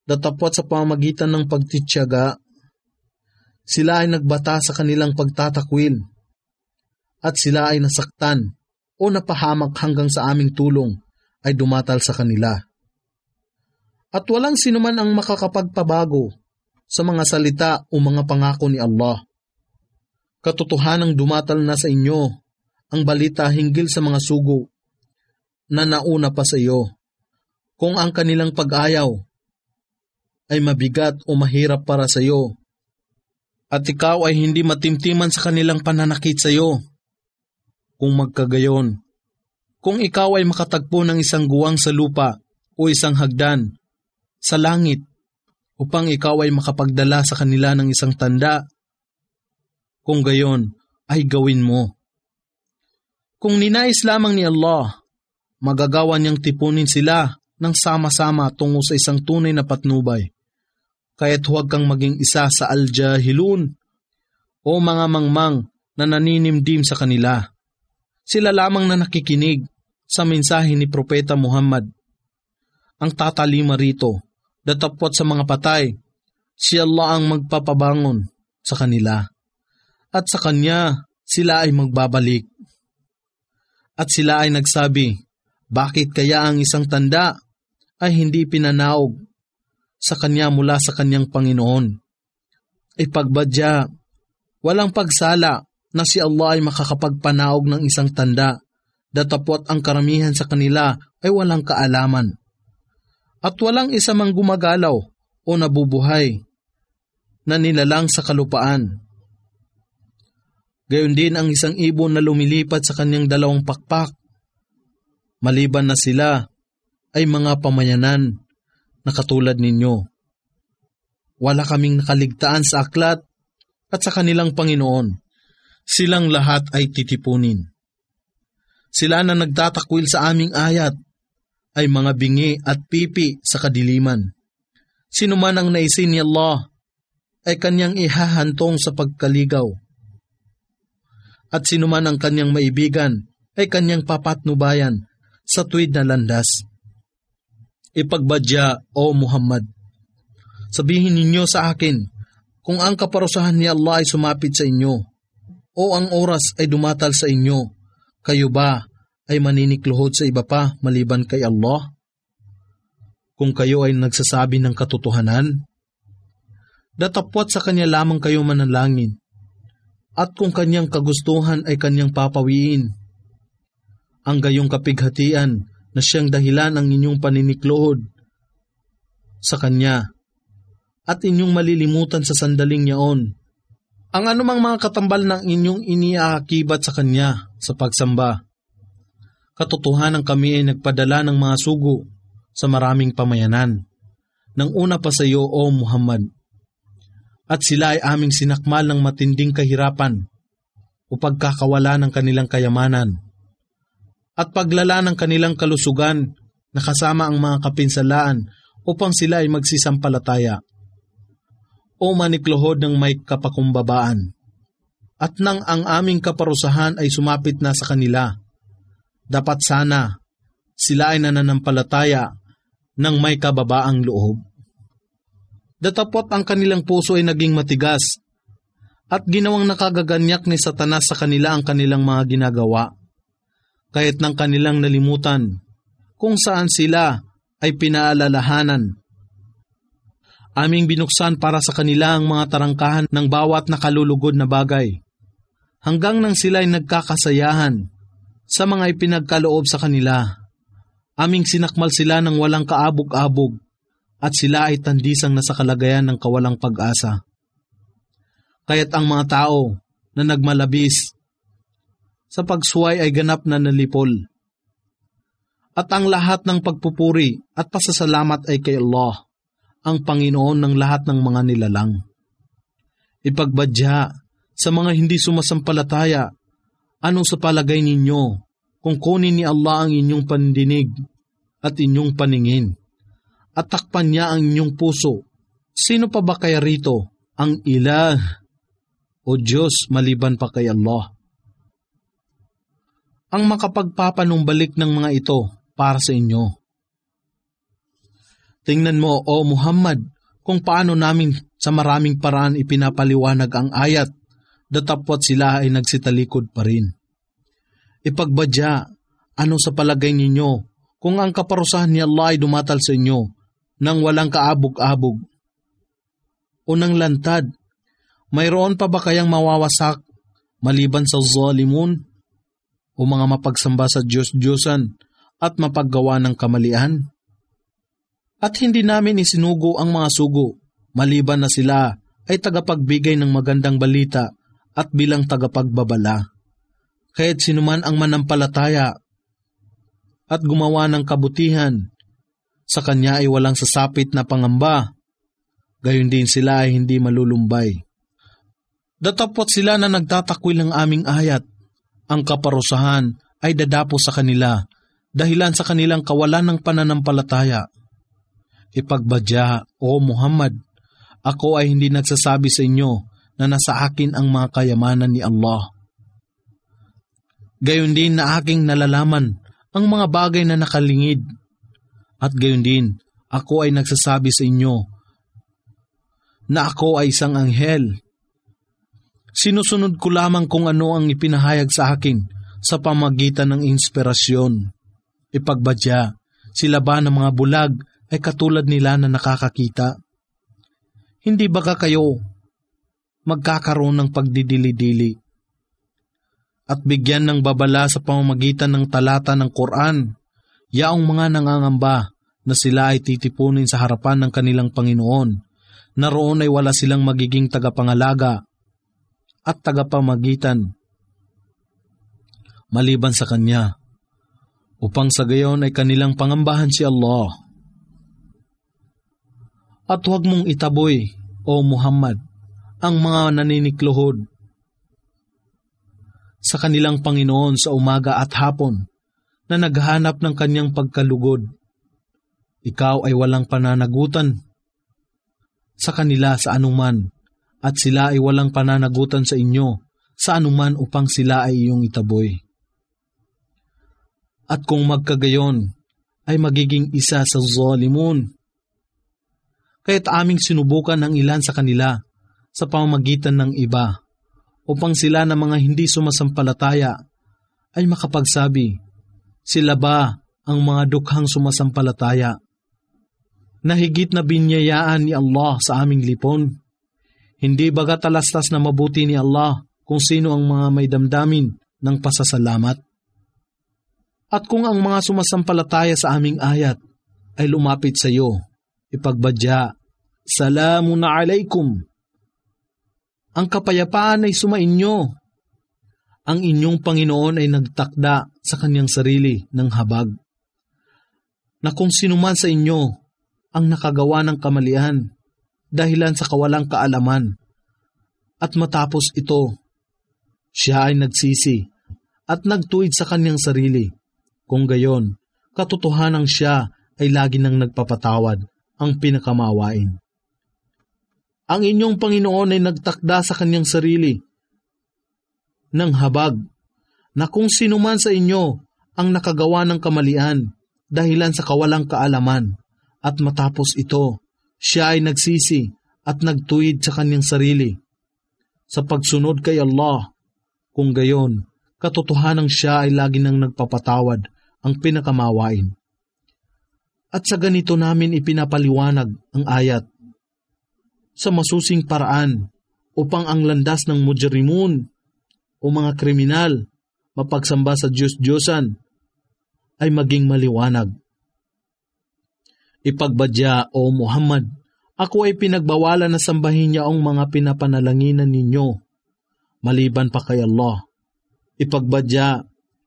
Datapwat sa pamagitan ng pagtityaga, sila ay nagbata sa kanilang pagtatakwil at sila ay nasaktan o napahamak hanggang sa aming tulong ay dumatal sa kanila. At walang sinuman ang makakapagpabago sa mga salita o mga pangako ni Allah. Katotohanang dumatal na sa inyo ang balita hinggil sa mga sugo na nauna pa sa iyo. Kung ang kanilang pag-ayaw ay mabigat o mahirap para sa iyo, at ikaw ay hindi matimtiman sa kanilang pananakit sa iyo. Kung magkagayon, kung ikaw ay makatagpo ng isang guwang sa lupa o isang hagdan sa langit upang ikaw ay makapagdala sa kanila ng isang tanda, kung gayon ay gawin mo. Kung ninais lamang ni Allah, magagawa niyang tipunin sila ng sama-sama tungo sa isang tunay na patnubay kaya't huwag kang maging isa sa aljahilun o mga mangmang na naninimdim sa kanila. Sila lamang na nakikinig sa mensahe ni Propeta Muhammad. Ang tatalima rito, datapwat sa mga patay, si Allah ang magpapabangon sa kanila. At sa Kanya, sila ay magbabalik. At sila ay nagsabi, bakit kaya ang isang tanda ay hindi pinanaog sa Kanya mula sa Kanyang Panginoon. Ipagbadya, walang pagsala na si Allah ay makakapagpanaog ng isang tanda, datapot ang karamihan sa kanila ay walang kaalaman. At walang isa mang gumagalaw o nabubuhay na nilalang sa kalupaan. Gayon din ang isang ibon na lumilipad sa kanyang dalawang pakpak. Maliban na sila ay mga pamayanan na katulad ninyo. Wala kaming nakaligtaan sa aklat at sa kanilang Panginoon. Silang lahat ay titipunin. Sila na nagtatakwil sa aming ayat ay mga bingi at pipi sa kadiliman. Sino man ang naisin ni Allah ay kanyang ihahantong sa pagkaligaw. At sino man ang kanyang maibigan ay kanyang papatnubayan sa tuwid na landas ipagbadya, O Muhammad. Sabihin ninyo sa akin, kung ang kaparusahan ni Allah ay sumapit sa inyo, o ang oras ay dumatal sa inyo, kayo ba ay maninikluhod sa iba pa maliban kay Allah? Kung kayo ay nagsasabi ng katotohanan, datapwat sa Kanya lamang kayo manalangin, at kung Kanyang kagustuhan ay Kanyang papawiin. Ang gayong kapighatian na siyang dahilan ng inyong paniniklood sa Kanya at inyong malilimutan sa sandaling yaon. Ang anumang mga katambal ng inyong iniaakibat sa Kanya sa pagsamba. Katotohanan kami ay nagpadala ng mga sugo sa maraming pamayanan. Nang una pa sa iyo, O Muhammad. At sila ay aming sinakmal ng matinding kahirapan o pagkakawala ng kanilang kayamanan at paglala ng kanilang kalusugan na kasama ang mga kapinsalaan upang sila ay magsisampalataya o maniklohod ng may kapakumbabaan. At nang ang aming kaparusahan ay sumapit na sa kanila, dapat sana sila ay nananampalataya ng may kababaang loob. Datapot ang kanilang puso ay naging matigas at ginawang nakagaganyak ni Satanas sa kanila ang kanilang mga ginagawa kahit ng kanilang nalimutan kung saan sila ay pinaalalahanan. Aming binuksan para sa kanila ang mga tarangkahan ng bawat nakalulugod na bagay, hanggang nang sila ay nagkakasayahan sa mga ipinagkaloob sa kanila. Aming sinakmal sila ng walang kaabog-abog at sila ay tandisang nasa kalagayan ng kawalang pag-asa. Kaya't ang mga tao na nagmalabis sa pagsuway ay ganap na nalipol. At ang lahat ng pagpupuri at pasasalamat ay kay Allah, ang Panginoon ng lahat ng mga nilalang. Ipagbadya sa mga hindi sumasampalataya, anong sa palagay ninyo kung kunin ni Allah ang inyong pandinig at inyong paningin, at takpan niya ang inyong puso, sino pa ba kaya rito ang ilah o Diyos maliban pa kay Allah? Ang makapagpapanumbalik ng mga ito para sa inyo. Tingnan mo, O Muhammad, kung paano namin sa maraming paraan ipinapaliwanag ang ayat, datapwat sila ay nagsitalikod pa rin. Ipagbadya, ano sa palagay ninyo, kung ang kaparusahan ni Allah ay dumatal sa inyo, nang walang kaabog-abog, o nang lantad, mayroon pa ba kayang mawawasak maliban sa zalimun o mga mapagsamba sa Diyos-Diyosan at mapaggawa ng kamalian? At hindi namin isinugo ang mga sugo, maliban na sila ay tagapagbigay ng magandang balita at bilang tagapagbabala. Kahit sinuman ang manampalataya at gumawa ng kabutihan, sa kanya ay walang sasapit na pangamba, gayon din sila ay hindi malulumbay. Datapot sila na nagtatakwil ng aming ayat, ang kaparusahan ay dadapo sa kanila dahilan sa kanilang kawalan ng pananampalataya. Ipagbadya, O Muhammad, ako ay hindi nagsasabi sa inyo na nasa akin ang mga kayamanan ni Allah. Gayon din na aking nalalaman ang mga bagay na nakalingid. At gayon din, ako ay nagsasabi sa inyo na ako ay isang anghel. Sinusunod ko lamang kung ano ang ipinahayag sa akin sa pamagitan ng inspirasyon. Ipagbadya, sila ba ng mga bulag ay katulad nila na nakakakita? Hindi ba kayo magkakaroon ng pagdidili-dili? At bigyan ng babala sa pamamagitan ng talata ng Quran, yaong mga nangangamba na sila ay titipunin sa harapan ng kanilang Panginoon, na roon ay wala silang magiging tagapangalaga at tagapamagitan maliban sa Kanya upang sa gayon ay kanilang pangambahan si Allah. At huwag mong itaboy, O Muhammad, ang mga naninikluhod sa kanilang Panginoon sa umaga at hapon na naghahanap ng kanyang pagkalugod. Ikaw ay walang pananagutan sa kanila sa anuman at sila ay walang pananagutan sa inyo sa anuman upang sila ay iyong itaboy at kung magkagayon ay magiging isa sa zalimun. Kaya't aming sinubukan ng ilan sa kanila sa pamamagitan ng iba upang sila na mga hindi sumasampalataya ay makapagsabi, sila ba ang mga dukhang sumasampalataya? Nahigit na binyayaan ni Allah sa aming lipon. Hindi baga talastas na mabuti ni Allah kung sino ang mga may damdamin ng pasasalamat? At kung ang mga sumasampalataya sa aming ayat ay lumapit sa iyo, ipagbadya, Salamun alaikum. Ang kapayapaan ay sumainyo. Ang inyong Panginoon ay nagtakda sa kanyang sarili ng habag. Na kung sinuman sa inyo ang nakagawa ng kamalian dahilan sa kawalang kaalaman at matapos ito, siya ay nagsisi at nagtuwid sa kanyang sarili kung gayon, katotohanan siya ay lagi nang nagpapatawad ang pinakamawain. Ang inyong Panginoon ay nagtakda sa kanyang sarili ng habag na kung sino man sa inyo ang nakagawa ng kamalian dahilan sa kawalang kaalaman at matapos ito, siya ay nagsisi at nagtuwid sa kanyang sarili sa pagsunod kay Allah. Kung gayon, katotohanan siya ay lagi nang nagpapatawad ang pinakamawain. At sa ganito namin ipinapaliwanag ang ayat sa masusing paraan upang ang landas ng mujrimun o mga kriminal mapagsamba sa Diyos-Diyosan ay maging maliwanag. Ipagbadya o Muhammad, ako ay pinagbawalan na sambahin niya ang mga pinapanalanginan ninyo, maliban pa kay Allah. Ipagbadya,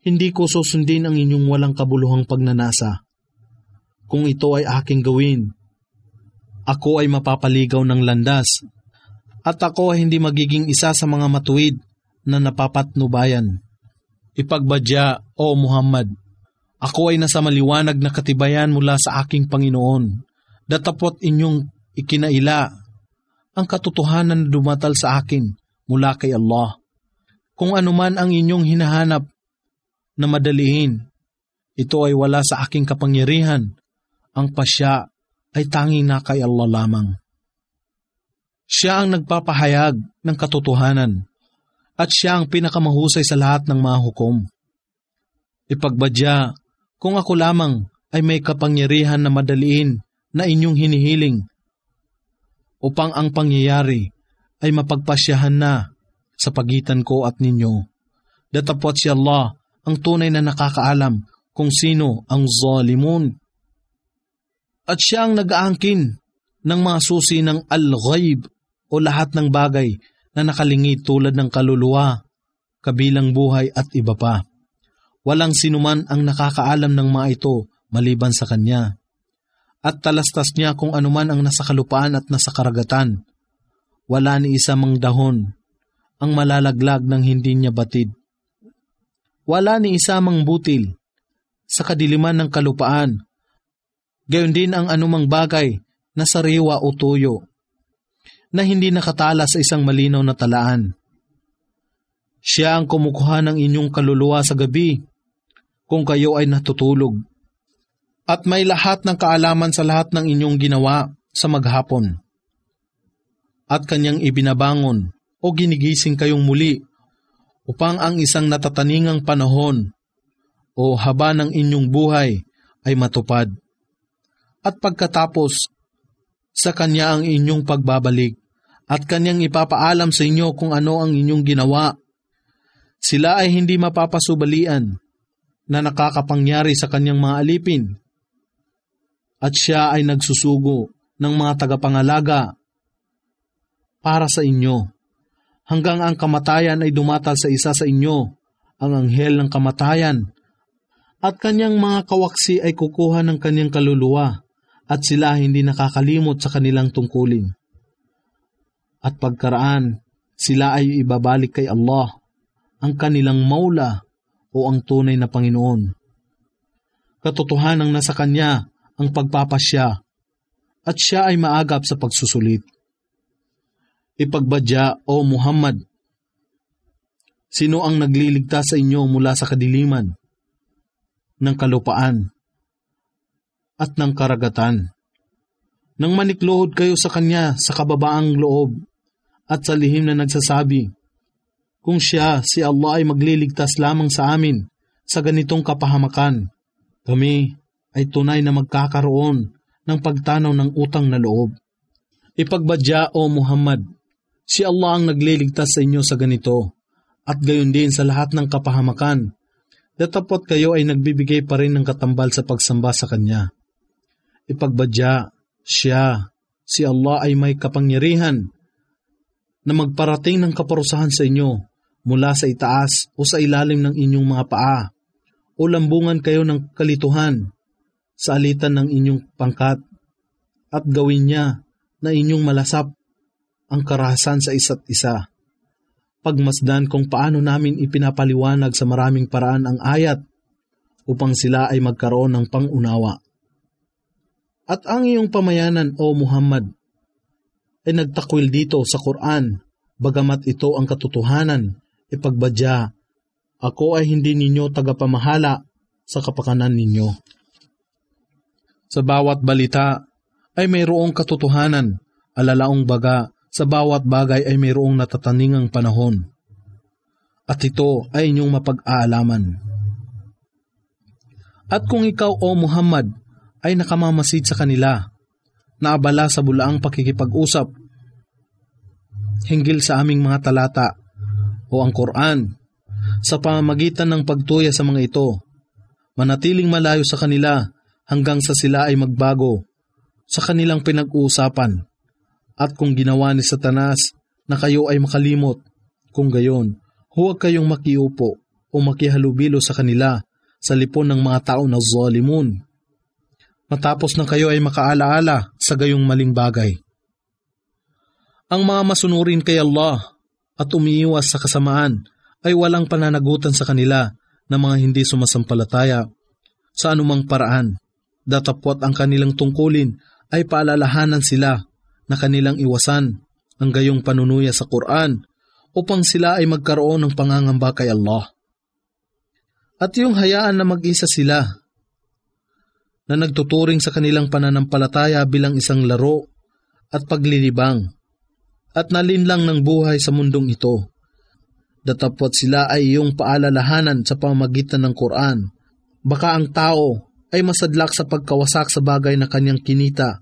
hindi ko susundin ang inyong walang kabuluhang pagnanasa. Kung ito ay aking gawin, ako ay mapapaligaw ng landas, at ako ay hindi magiging isa sa mga matuwid na napapatnubayan. Ipagbadya, O Muhammad, ako ay nasa maliwanag na katibayan mula sa aking Panginoon. Datapot inyong ikinaila ang katotohanan na dumatal sa akin mula kay Allah. Kung anuman ang inyong hinahanap na madaliin, ito ay wala sa aking kapangyarihan. Ang pasya ay tanging na kay Allah lamang. Siya ang nagpapahayag ng katotohanan at siya ang pinakamahusay sa lahat ng mga hukom. Ipagbadya, kung ako lamang ay may kapangyarihan na madaliin na inyong hinihiling upang ang pangyayari ay mapagpasyahan na sa pagitan ko at ninyo. Datapot si Allah ang tunay na nakakaalam kung sino ang zalimun. At siya ang nag-aangkin ng mga susi ng al-ghaib o lahat ng bagay na nakalingid tulad ng kaluluwa, kabilang buhay at iba pa. Walang sinuman ang nakakaalam ng mga ito maliban sa kanya. At talastas niya kung anuman ang nasa kalupaan at nasa karagatan. Wala ni isa mang dahon ang malalaglag ng hindi niya batid. Wala ni isa mang butil sa kadiliman ng kalupaan. Gayon din ang anumang bagay na sariwa o tuyo na hindi nakatala sa isang malinaw na talaan. Siya ang kumukuha ng inyong kaluluwa sa gabi kung kayo ay natutulog. At may lahat ng kaalaman sa lahat ng inyong ginawa sa maghapon. At kanyang ibinabangon o ginigising kayong muli upang ang isang natataningang panahon o haba ng inyong buhay ay matupad. At pagkatapos, sa Kanya ang inyong pagbabalik at Kanyang ipapaalam sa inyo kung ano ang inyong ginawa. Sila ay hindi mapapasubalian na nakakapangyari sa Kanyang mga alipin. At siya ay nagsusugo ng mga tagapangalaga para sa inyo hanggang ang kamatayan ay dumatal sa isa sa inyo, ang anghel ng kamatayan, at kanyang mga kawaksi ay kukuha ng kanyang kaluluwa, at sila hindi nakakalimot sa kanilang tungkulin. At pagkaraan, sila ay ibabalik kay Allah, ang kanilang maula o ang tunay na Panginoon. Katotohanang nasa Kanya ang pagpapasya at siya ay maagap sa pagsusulit ipagbadya o Muhammad. Sino ang nagliligtas sa inyo mula sa kadiliman ng kalupaan at ng karagatan? Nang maniklohod kayo sa Kanya sa kababaang loob at sa lihim na nagsasabi, kung siya, si Allah ay magliligtas lamang sa amin sa ganitong kapahamakan, kami ay tunay na magkakaroon ng pagtanaw ng utang na loob. Ipagbadya o Muhammad, Si Allah ang nagliligtas sa inyo sa ganito, at gayon din sa lahat ng kapahamakan. Datapot kayo ay nagbibigay pa rin ng katambal sa pagsamba sa Kanya. Ipagbadya, siya, si Allah ay may kapangyarihan na magparating ng kaparusahan sa inyo mula sa itaas o sa ilalim ng inyong mga paa o lambungan kayo ng kalituhan sa alitan ng inyong pangkat at gawin niya na inyong malasap ang karahasan sa isa't isa. Pagmasdan kung paano namin ipinapaliwanag sa maraming paraan ang ayat upang sila ay magkaroon ng pangunawa. At ang iyong pamayanan, O Muhammad, ay nagtakwil dito sa Quran, bagamat ito ang katotohanan, ipagbadya, ako ay hindi ninyo tagapamahala sa kapakanan ninyo. Sa bawat balita ay mayroong katotohanan, alalaong baga sa bawat bagay ay mayroong natataningang panahon. At ito ay inyong mapag-aalaman. At kung ikaw o Muhammad ay nakamamasid sa kanila, naabala sa bulaang pakikipag-usap, hinggil sa aming mga talata o ang Quran, sa pamamagitan ng pagtuya sa mga ito, manatiling malayo sa kanila hanggang sa sila ay magbago sa kanilang pinag-uusapan at kung ginawa ni Satanas na kayo ay makalimot, kung gayon, huwag kayong makiupo o makihalubilo sa kanila sa lipon ng mga tao na zalimun. Matapos na kayo ay makaalaala sa gayong maling bagay. Ang mga masunurin kay Allah at umiiwas sa kasamaan ay walang pananagutan sa kanila na mga hindi sumasampalataya sa anumang paraan. Datapwat ang kanilang tungkulin ay paalalahanan sila na kanilang iwasan ang gayong panunuya sa Quran upang sila ay magkaroon ng pangangamba kay Allah. At yung hayaan na mag-isa sila na nagtuturing sa kanilang pananampalataya bilang isang laro at paglilibang at nalinlang ng buhay sa mundong ito. Datapot sila ay iyong paalalahanan sa pamagitan ng Quran. Baka ang tao ay masadlak sa pagkawasak sa bagay na kanyang kinita.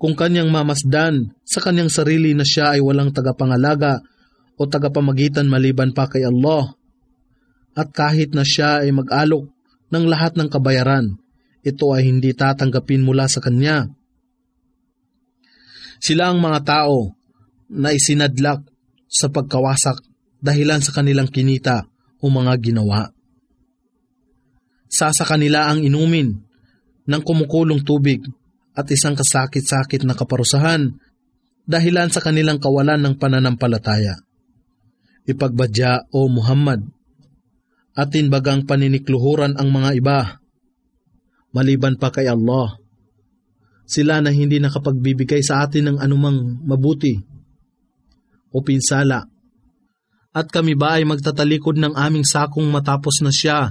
Kung kanyang mamasdan sa kanyang sarili na siya ay walang tagapangalaga o tagapamagitan maliban pa kay Allah. At kahit na siya ay mag-alok ng lahat ng kabayaran, ito ay hindi tatanggapin mula sa kanya. Sila ang mga tao na isinadlak sa pagkawasak dahilan sa kanilang kinita o mga ginawa. Sasa kanila ang inumin ng kumukulong tubig at isang kasakit-sakit na kaparusahan dahilan sa kanilang kawalan ng pananampalataya. Ipagbadya o Muhammad, atin bagang paninikluhuran ang mga iba, maliban pa kay Allah. Sila na hindi nakapagbibigay sa atin ng anumang mabuti o pinsala. At kami ba ay magtatalikod ng aming sakong matapos na siya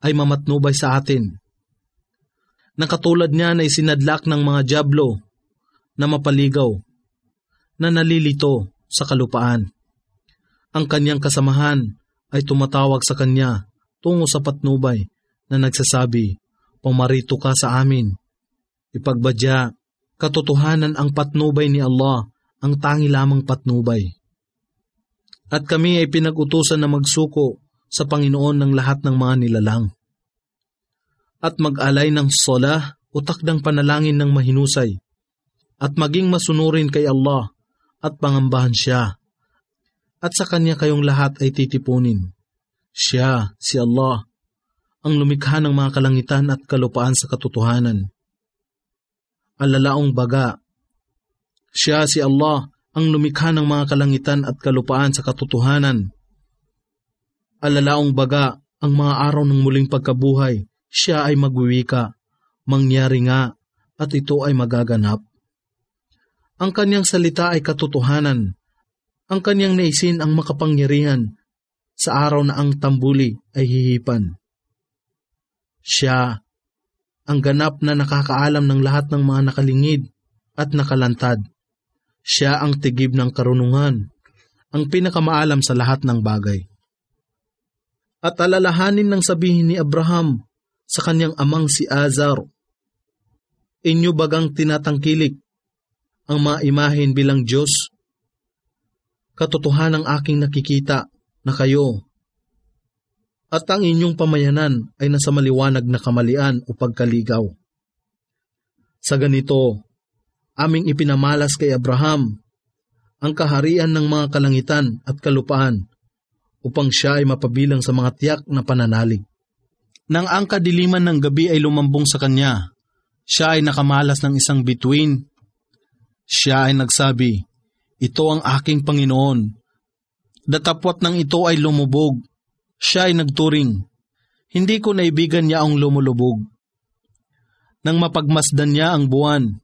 ay mamatnubay sa atin? Nang katulad niya na isinadlak ng mga jablo na mapaligaw, na nalilito sa kalupaan. Ang kanyang kasamahan ay tumatawag sa kanya tungo sa patnubay na nagsasabi, Pumarito ka sa amin. Ipagbadya, katotohanan ang patnubay ni Allah ang tangi lamang patnubay. At kami ay pinag-utusan na magsuko sa Panginoon ng lahat ng mga nilalang. At mag-alay ng sola o takdang panalangin ng mahinusay. At maging masunurin kay Allah at pangambahan siya. At sa Kanya kayong lahat ay titipunin. Siya, si Allah, ang lumikha ng mga kalangitan at kalupaan sa katotohanan. Alalaong baga siya si Allah ang lumikha ng mga kalangitan at kalupaan sa katotohanan. Alalaong baga ang mga araw ng muling pagkabuhay, siya ay magwiwika, mangyari nga, at ito ay magaganap. Ang kanyang salita ay katotohanan. Ang kanyang naisin ang makapangyarihan sa araw na ang tambuli ay hihipan. Siya, ang ganap na nakakaalam ng lahat ng mga nakalingid at nakalantad. Siya ang tigib ng karunungan, ang pinakamaalam sa lahat ng bagay. At alalahanin ng sabihin ni Abraham sa kanyang amang si Azar, Inyo bagang tinatangkilik ang mga imahin bilang Diyos? Katotohanan ang aking nakikita na kayo at ang inyong pamayanan ay nasa maliwanag na kamalian o pagkaligaw. Sa ganito, aming ipinamalas kay Abraham ang kaharian ng mga kalangitan at kalupaan upang siya ay mapabilang sa mga tiyak na pananalig. Nang ang kadiliman ng gabi ay lumambong sa kanya, siya ay nakamalas ng isang bituin. Siya ay nagsabi, Ito ang aking Panginoon. Datapwat ng ito ay lumubog. Siya ay nagturing. Hindi ko naibigan niya ang lumulubog. Nang mapagmasdan niya ang buwan,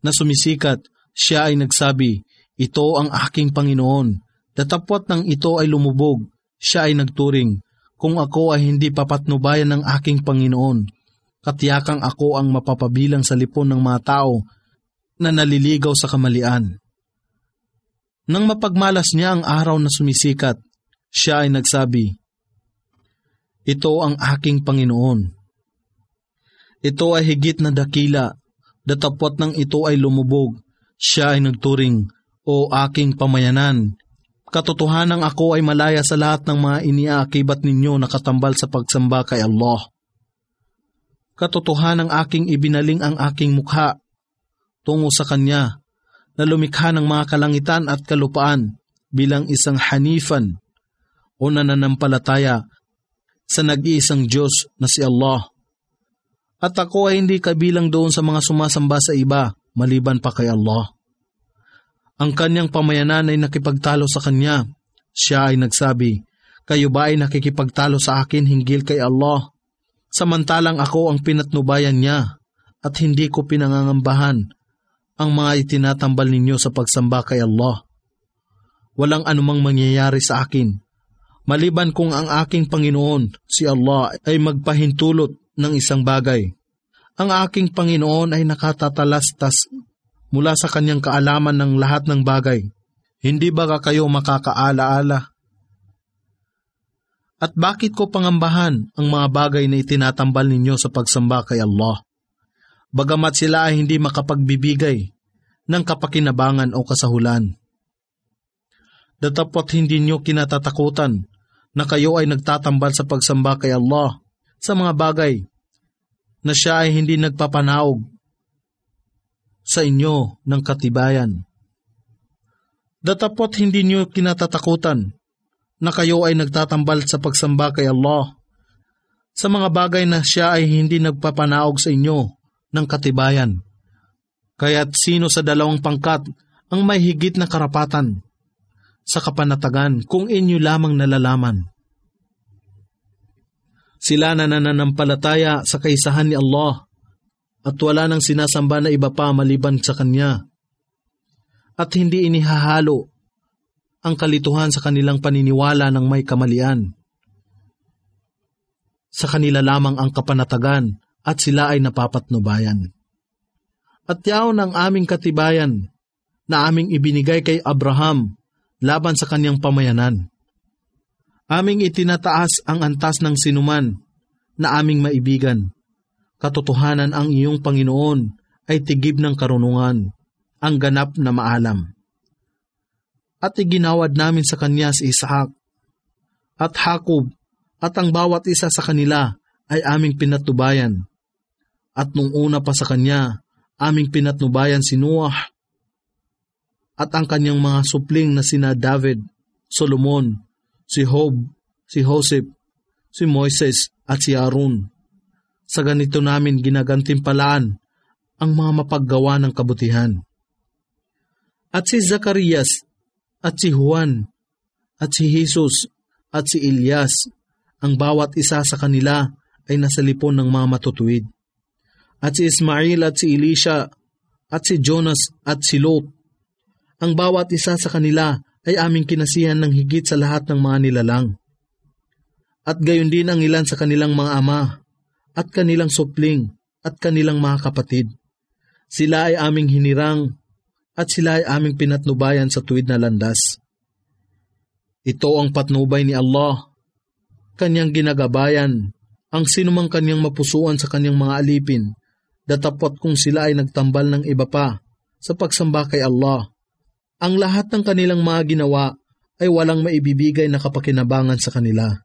na sumisikat, siya ay nagsabi, Ito ang aking Panginoon. Datapwat ng ito ay lumubog, siya ay nagturing, Kung ako ay hindi papatnubayan ng aking Panginoon, katiyakang ako ang mapapabilang sa lipon ng mga tao na naliligaw sa kamalian. Nang mapagmalas niya ang araw na sumisikat, siya ay nagsabi, Ito ang aking Panginoon. Ito ay higit na dakila datapwat ng ito ay lumubog, siya ay nagturing, O aking pamayanan, katotohanan ako ay malaya sa lahat ng mga iniaakibat ninyo na katambal sa pagsamba kay Allah. Katotohanan aking ibinaling ang aking mukha tungo sa Kanya na lumikha ng mga kalangitan at kalupaan bilang isang hanifan o nananampalataya sa nag-iisang Diyos na si Allah. At ako ay hindi kabilang doon sa mga sumasamba sa iba maliban pa kay Allah. Ang kanyang pamayanan ay nakipagtalo sa kanya. Siya ay nagsabi, Kayo ba ay nakikipagtalo sa akin hinggil kay Allah? Samantalang ako ang pinatnubayan niya at hindi ko pinangangambahan ang mga itinatambal ninyo sa pagsamba kay Allah. Walang anumang mangyayari sa akin maliban kung ang aking Panginoon, si Allah, ay magpahintulot ng isang bagay. Ang aking Panginoon ay nakatatalastas mula sa kanyang kaalaman ng lahat ng bagay. Hindi ba kayo makakaalaala? At bakit ko pangambahan ang mga bagay na itinatambal ninyo sa pagsamba kay Allah? Bagamat sila ay hindi makapagbibigay ng kapakinabangan o kasahulan. Datapot hindi nyo kinatatakutan na kayo ay nagtatambal sa pagsamba kay Allah sa mga bagay na siya ay hindi nagpapanaog sa inyo ng katibayan. Datapot hindi niyo kinatatakutan na kayo ay nagtatambal sa pagsamba kay Allah sa mga bagay na siya ay hindi nagpapanaog sa inyo ng katibayan. Kaya't sino sa dalawang pangkat ang may higit na karapatan sa kapanatagan kung inyo lamang nalalaman. Sila na nananampalataya sa kaisahan ni Allah at wala nang sinasamba na iba pa maliban sa Kanya. At hindi inihahalo ang kalituhan sa kanilang paniniwala ng may kamalian. Sa kanila lamang ang kapanatagan at sila ay napapatnubayan. At yaon ang aming katibayan na aming ibinigay kay Abraham laban sa kanyang pamayanan. Aming itinataas ang antas ng sinuman na aming maibigan. Katotohanan ang iyong Panginoon ay tigib ng karunungan, ang ganap na maalam. At iginawad namin sa kanya si Isaac at Hakob at ang bawat isa sa kanila ay aming pinatubayan. At nung una pa sa kanya, aming pinatnubayan si Noah at ang kanyang mga supling na sina David, Solomon, si Job, si Joseph, si Moises at si Aaron. Sa ganito namin ginagantimpalaan ang mga mapaggawa ng kabutihan. At si Zacarias at si Juan at si Jesus at si Elias, ang bawat isa sa kanila ay nasa lipon ng mga matutuwid. At si Ismail at si Elisha at si Jonas at si Lot ang bawat isa sa kanila ay aming kinasihan ng higit sa lahat ng mga nilalang. At gayon din ang ilan sa kanilang mga ama, at kanilang supling, at kanilang mga kapatid. Sila ay aming hinirang, at sila ay aming pinatnubayan sa tuwid na landas. Ito ang patnubay ni Allah, kanyang ginagabayan, ang sinumang kanyang mapusuan sa kanyang mga alipin, datapot kung sila ay nagtambal ng iba pa sa pagsamba kay Allah ang lahat ng kanilang mga ginawa ay walang maibibigay na kapakinabangan sa kanila.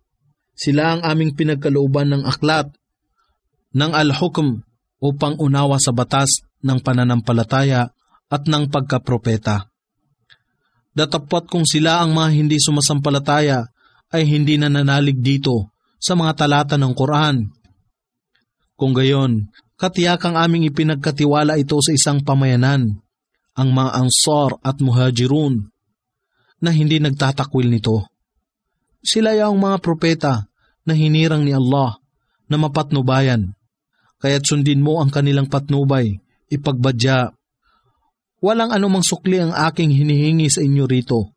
Sila ang aming pinagkalooban ng aklat ng al-hukm upang unawa sa batas ng pananampalataya at ng pagkapropeta. Datapot kung sila ang mga hindi sumasampalataya ay hindi na nanalig dito sa mga talata ng Quran. Kung gayon, katiyakang aming ipinagkatiwala ito sa isang pamayanan ang mga ansar at muhajirun na hindi nagtatakwil nito. Sila yung mga propeta na hinirang ni Allah na mapatnubayan, kaya't sundin mo ang kanilang patnubay, ipagbadya. Walang anumang sukli ang aking hinihingi sa inyo rito.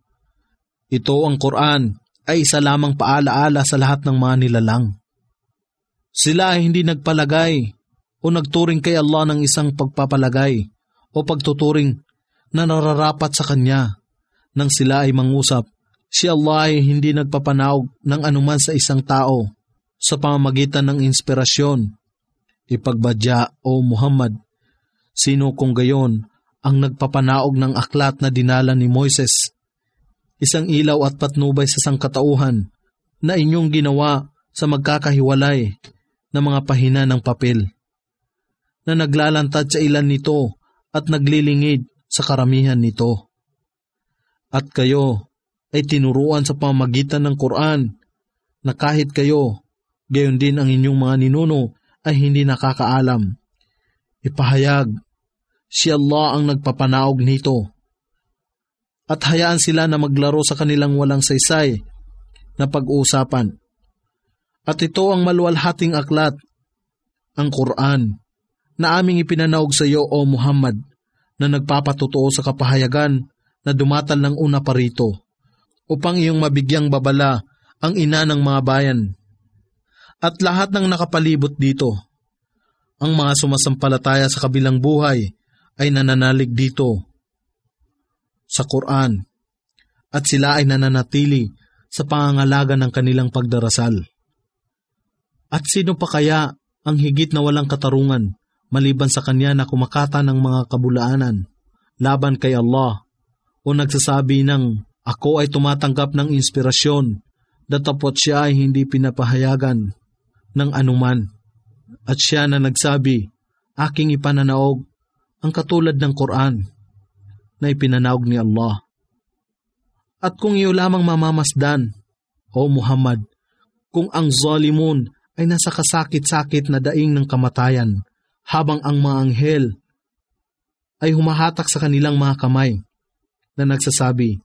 Ito ang Quran ay isa lamang paalaala sa lahat ng mga nilalang. Sila ay hindi nagpalagay o nagturing kay Allah ng isang pagpapalagay o pagtuturing na nararapat sa Kanya. Nang sila ay mangusap, si Allah ay hindi nagpapanaog ng anuman sa isang tao sa pamamagitan ng inspirasyon. Ipagbadya o Muhammad, sino kung gayon ang nagpapanaog ng aklat na dinala ni Moises, isang ilaw at patnubay sa sangkatauhan na inyong ginawa sa magkakahiwalay na mga pahina ng papel, na naglalantad sa ilan nito at naglilingid sa karamihan nito. At kayo, ay tinuruan sa pamagitan ng Quran na kahit kayo, gayon din ang inyong mga ninuno ay hindi nakakaalam. Ipahayag, si Allah ang nagpapanaog nito. At hayaan sila na maglaro sa kanilang walang saysay na pag-uusapan. At ito ang maluwalhating aklat, ang Quran, na aming ipinanaog sa iyo, O Muhammad, na nagpapatutuo sa kapahayagan na dumatal ng una pa rito, upang iyong mabigyang babala ang ina ng mga bayan. At lahat ng nakapalibot dito, ang mga sumasampalataya sa kabilang buhay ay nananalig dito sa Quran at sila ay nananatili sa pangangalaga ng kanilang pagdarasal. At sino pa kaya ang higit na walang katarungan maliban sa kanya na kumakata ng mga kabulaanan laban kay Allah o nagsasabi ng ako ay tumatanggap ng inspirasyon datapot siya ay hindi pinapahayagan ng anuman. At siya na nagsabi, aking ipananaog ang katulad ng Quran na ipinanaog ni Allah. At kung iyo lamang mamamasdan, O Muhammad, kung ang zalimun ay nasa kasakit-sakit na daing ng kamatayan, habang ang mga anghel ay humahatak sa kanilang mga kamay na nagsasabi,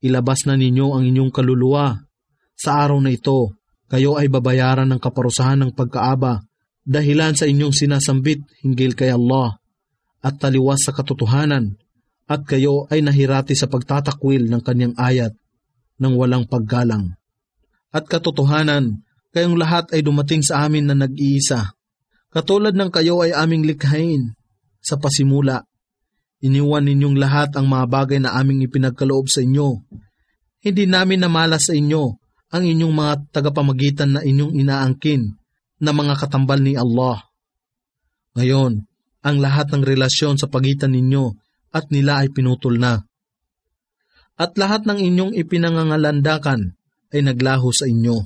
Ilabas na ninyo ang inyong kaluluwa sa araw na ito, kayo ay babayaran ng kaparusahan ng pagkaaba dahilan sa inyong sinasambit hinggil kay Allah at taliwas sa katotohanan at kayo ay nahirati sa pagtatakwil ng kanyang ayat ng walang paggalang. At katotohanan, kayong lahat ay dumating sa amin na nag-iisa. Katulad ng kayo ay aming likhain sa pasimula. Iniwan ninyong lahat ang mga bagay na aming ipinagkaloob sa inyo. Hindi namin namala sa inyo ang inyong mga tagapamagitan na inyong inaangkin na mga katambal ni Allah. Ngayon, ang lahat ng relasyon sa pagitan ninyo at nila ay pinutol na. At lahat ng inyong ipinangangalandakan ay naglaho sa inyo.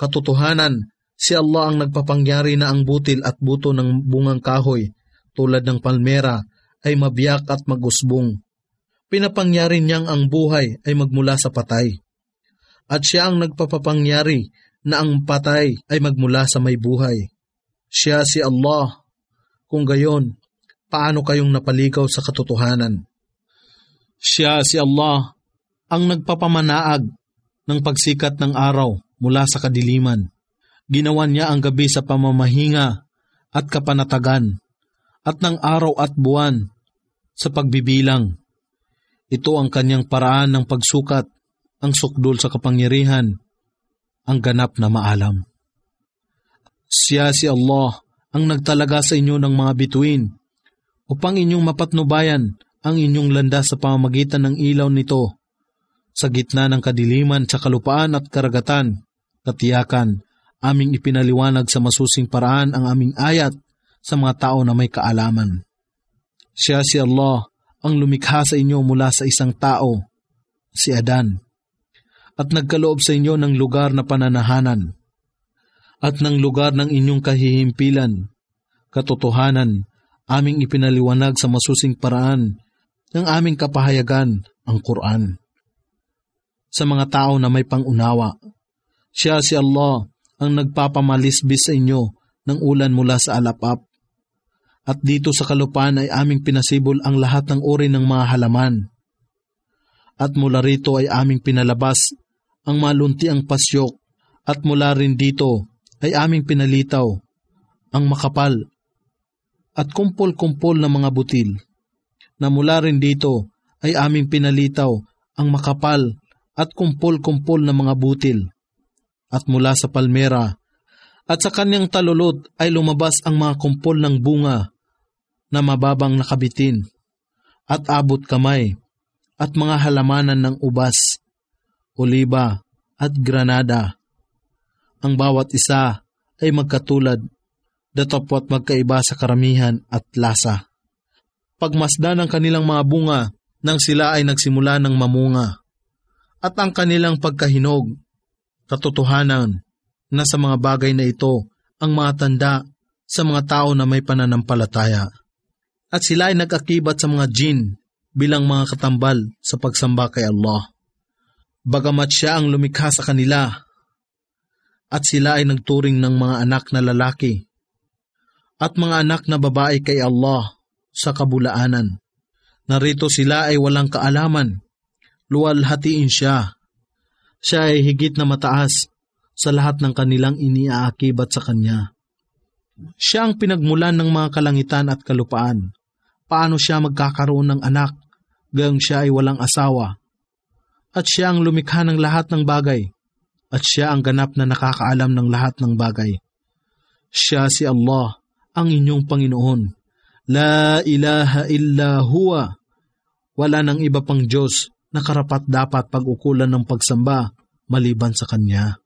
Katotohanan, si Allah ang nagpapangyari na ang butil at buto ng bungang kahoy tulad ng palmera ay mabiyak at magusbong. Pinapangyari niyang ang buhay ay magmula sa patay at siya ang nagpapapangyari na ang patay ay magmula sa may buhay. Siya si Allah. Kung gayon, paano kayong napaligaw sa katotohanan? Siya si Allah ang nagpapamanaag ng pagsikat ng araw mula sa kadiliman. Ginawa niya ang gabi sa pamamahinga at kapanatagan at ng araw at buwan sa pagbibilang. Ito ang kanyang paraan ng pagsukat ang sukdol sa kapangyarihan, ang ganap na maalam. Siya si Allah ang nagtalaga sa inyo ng mga bituin upang inyong mapatnubayan ang inyong landas sa pamamagitan ng ilaw nito sa gitna ng kadiliman sa kalupaan at karagatan, katiyakan, aming ipinaliwanag sa masusing paraan ang aming ayat sa mga tao na may kaalaman. Siya si Allah ang lumikha sa inyo mula sa isang tao, si Adan, at nagkaloob sa inyo ng lugar na pananahanan at ng lugar ng inyong kahihimpilan. Katotohanan, aming ipinaliwanag sa masusing paraan ng aming kapahayagan ang Quran. Sa mga tao na may pangunawa, siya si Allah ang nagpapamalisbis sa inyo ng ulan mula sa alapap. At dito sa kalupaan ay aming pinasibol ang lahat ng uri ng mga halaman. At mula rito ay aming pinalabas ang malunti ang pasyok at mula rin dito ay aming pinalitaw ang makapal at kumpol-kumpol na mga butil na mula rin dito ay aming pinalitaw ang makapal at kumpol-kumpol na mga butil at mula sa palmera at sa kanyang talulot ay lumabas ang mga kumpol ng bunga na mababang nakabitin at abot kamay at mga halamanan ng ubas oliba at granada. Ang bawat isa ay magkatulad, datapwat magkaiba sa karamihan at lasa. Pagmasdan ng kanilang mga bunga nang sila ay nagsimula ng mamunga, at ang kanilang pagkahinog, katotohanan na sa mga bagay na ito ang mga tanda sa mga tao na may pananampalataya. At sila ay nag-akibat sa mga jin bilang mga katambal sa pagsamba kay Allah Bagamat siya ang lumikha sa kanila at sila ay nagturing ng mga anak na lalaki at mga anak na babae kay Allah sa kabulaanan. Narito sila ay walang kaalaman, luwalhatiin siya. Siya ay higit na mataas sa lahat ng kanilang iniaakibat sa kanya. Siya ang pinagmulan ng mga kalangitan at kalupaan. Paano siya magkakaroon ng anak, gayong siya ay walang asawa? At siya ang lumikha ng lahat ng bagay, at siya ang ganap na nakakaalam ng lahat ng bagay. Siya si Allah, ang inyong Panginoon. La ilaha illa huwa. Wala nang iba pang Diyos na karapat dapat pag-ukulan ng pagsamba maliban sa Kanya.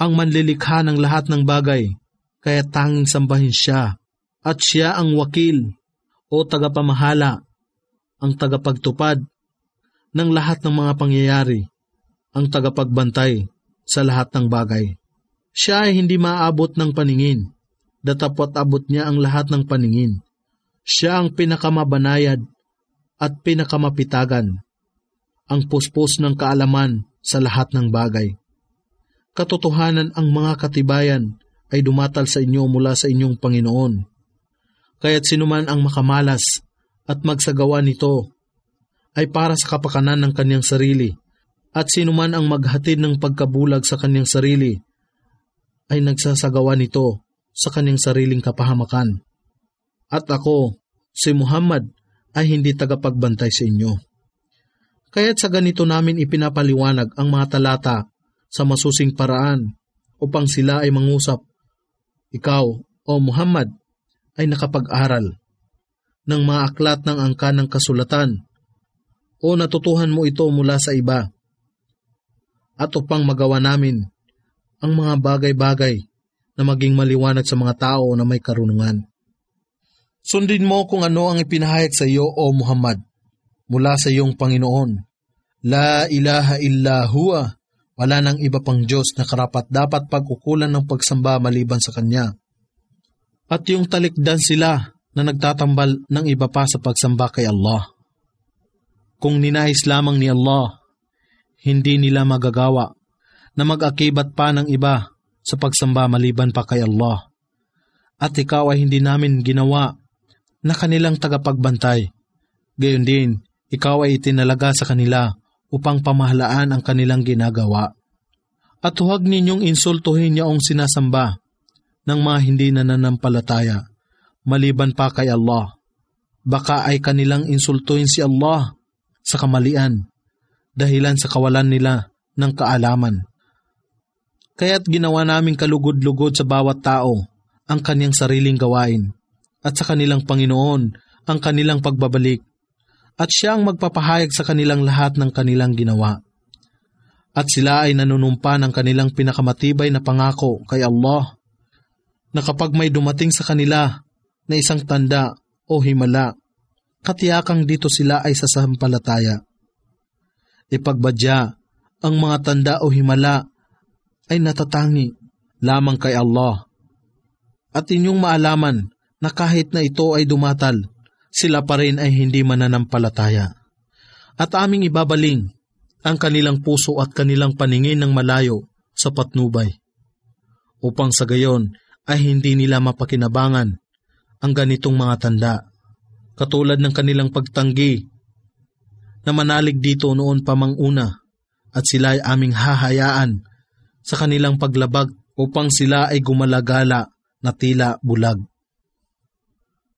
Ang manlilikha ng lahat ng bagay kaya tanging sambahin siya at siya ang wakil o tagapamahala, ang tagapagtupad ng lahat ng mga pangyayari, ang tagapagbantay sa lahat ng bagay. Siya ay hindi maaabot ng paningin, datapot abot niya ang lahat ng paningin. Siya ang pinakamabanayad at pinakamapitagan, ang puspos ng kaalaman sa lahat ng bagay. Katotohanan ang mga katibayan ay dumatal sa inyo mula sa inyong Panginoon. Kaya't sinuman ang makamalas at magsagawa nito ay para sa kapakanan ng kanyang sarili at sinuman ang maghatid ng pagkabulag sa kanyang sarili ay nagsasagawa nito sa kanyang sariling kapahamakan. At ako, si Muhammad, ay hindi tagapagbantay sa inyo. Kaya't sa ganito namin ipinapaliwanag ang mga talata sa masusing paraan upang sila ay mangusap ikaw, o Muhammad, ay nakapag-aral ng mga aklat ng angka ng kasulatan o natutuhan mo ito mula sa iba at upang magawa namin ang mga bagay-bagay na maging maliwanag sa mga tao na may karunungan. Sundin mo kung ano ang ipinahayag sa iyo, O Muhammad, mula sa iyong Panginoon. La ilaha illa huwa wala nang iba pang Diyos na karapat dapat pag-ukulan ng pagsamba maliban sa Kanya. At yung talikdan sila na nagtatambal ng iba pa sa pagsamba kay Allah. Kung ninais lamang ni Allah, hindi nila magagawa na mag-akibat pa ng iba sa pagsamba maliban pa kay Allah. At ikaw ay hindi namin ginawa na kanilang tagapagbantay. Gayon din, ikaw ay itinalaga sa kanila upang pamahalaan ang kanilang ginagawa. At huwag ninyong insultuhin yaong sinasamba ng mga hindi nananampalataya, maliban pa kay Allah. Baka ay kanilang insultuhin si Allah sa kamalian, dahilan sa kawalan nila ng kaalaman. Kaya't ginawa naming kalugod-lugod sa bawat tao ang kanyang sariling gawain, at sa kanilang Panginoon ang kanilang pagbabalik at siya ang magpapahayag sa kanilang lahat ng kanilang ginawa. At sila ay nanunumpa ng kanilang pinakamatibay na pangako kay Allah na kapag may dumating sa kanila na isang tanda o himala, katiyakang dito sila ay sasampalataya. Ipagbadya ang mga tanda o himala ay natatangi lamang kay Allah. At inyong maalaman na kahit na ito ay dumatal, sila pa rin ay hindi mananampalataya. At aming ibabaling ang kanilang puso at kanilang paningin ng malayo sa patnubay, upang sa gayon ay hindi nila mapakinabangan ang ganitong mga tanda, katulad ng kanilang pagtanggi na manalig dito noon pa una at sila ay aming hahayaan sa kanilang paglabag upang sila ay gumalagala na tila bulag.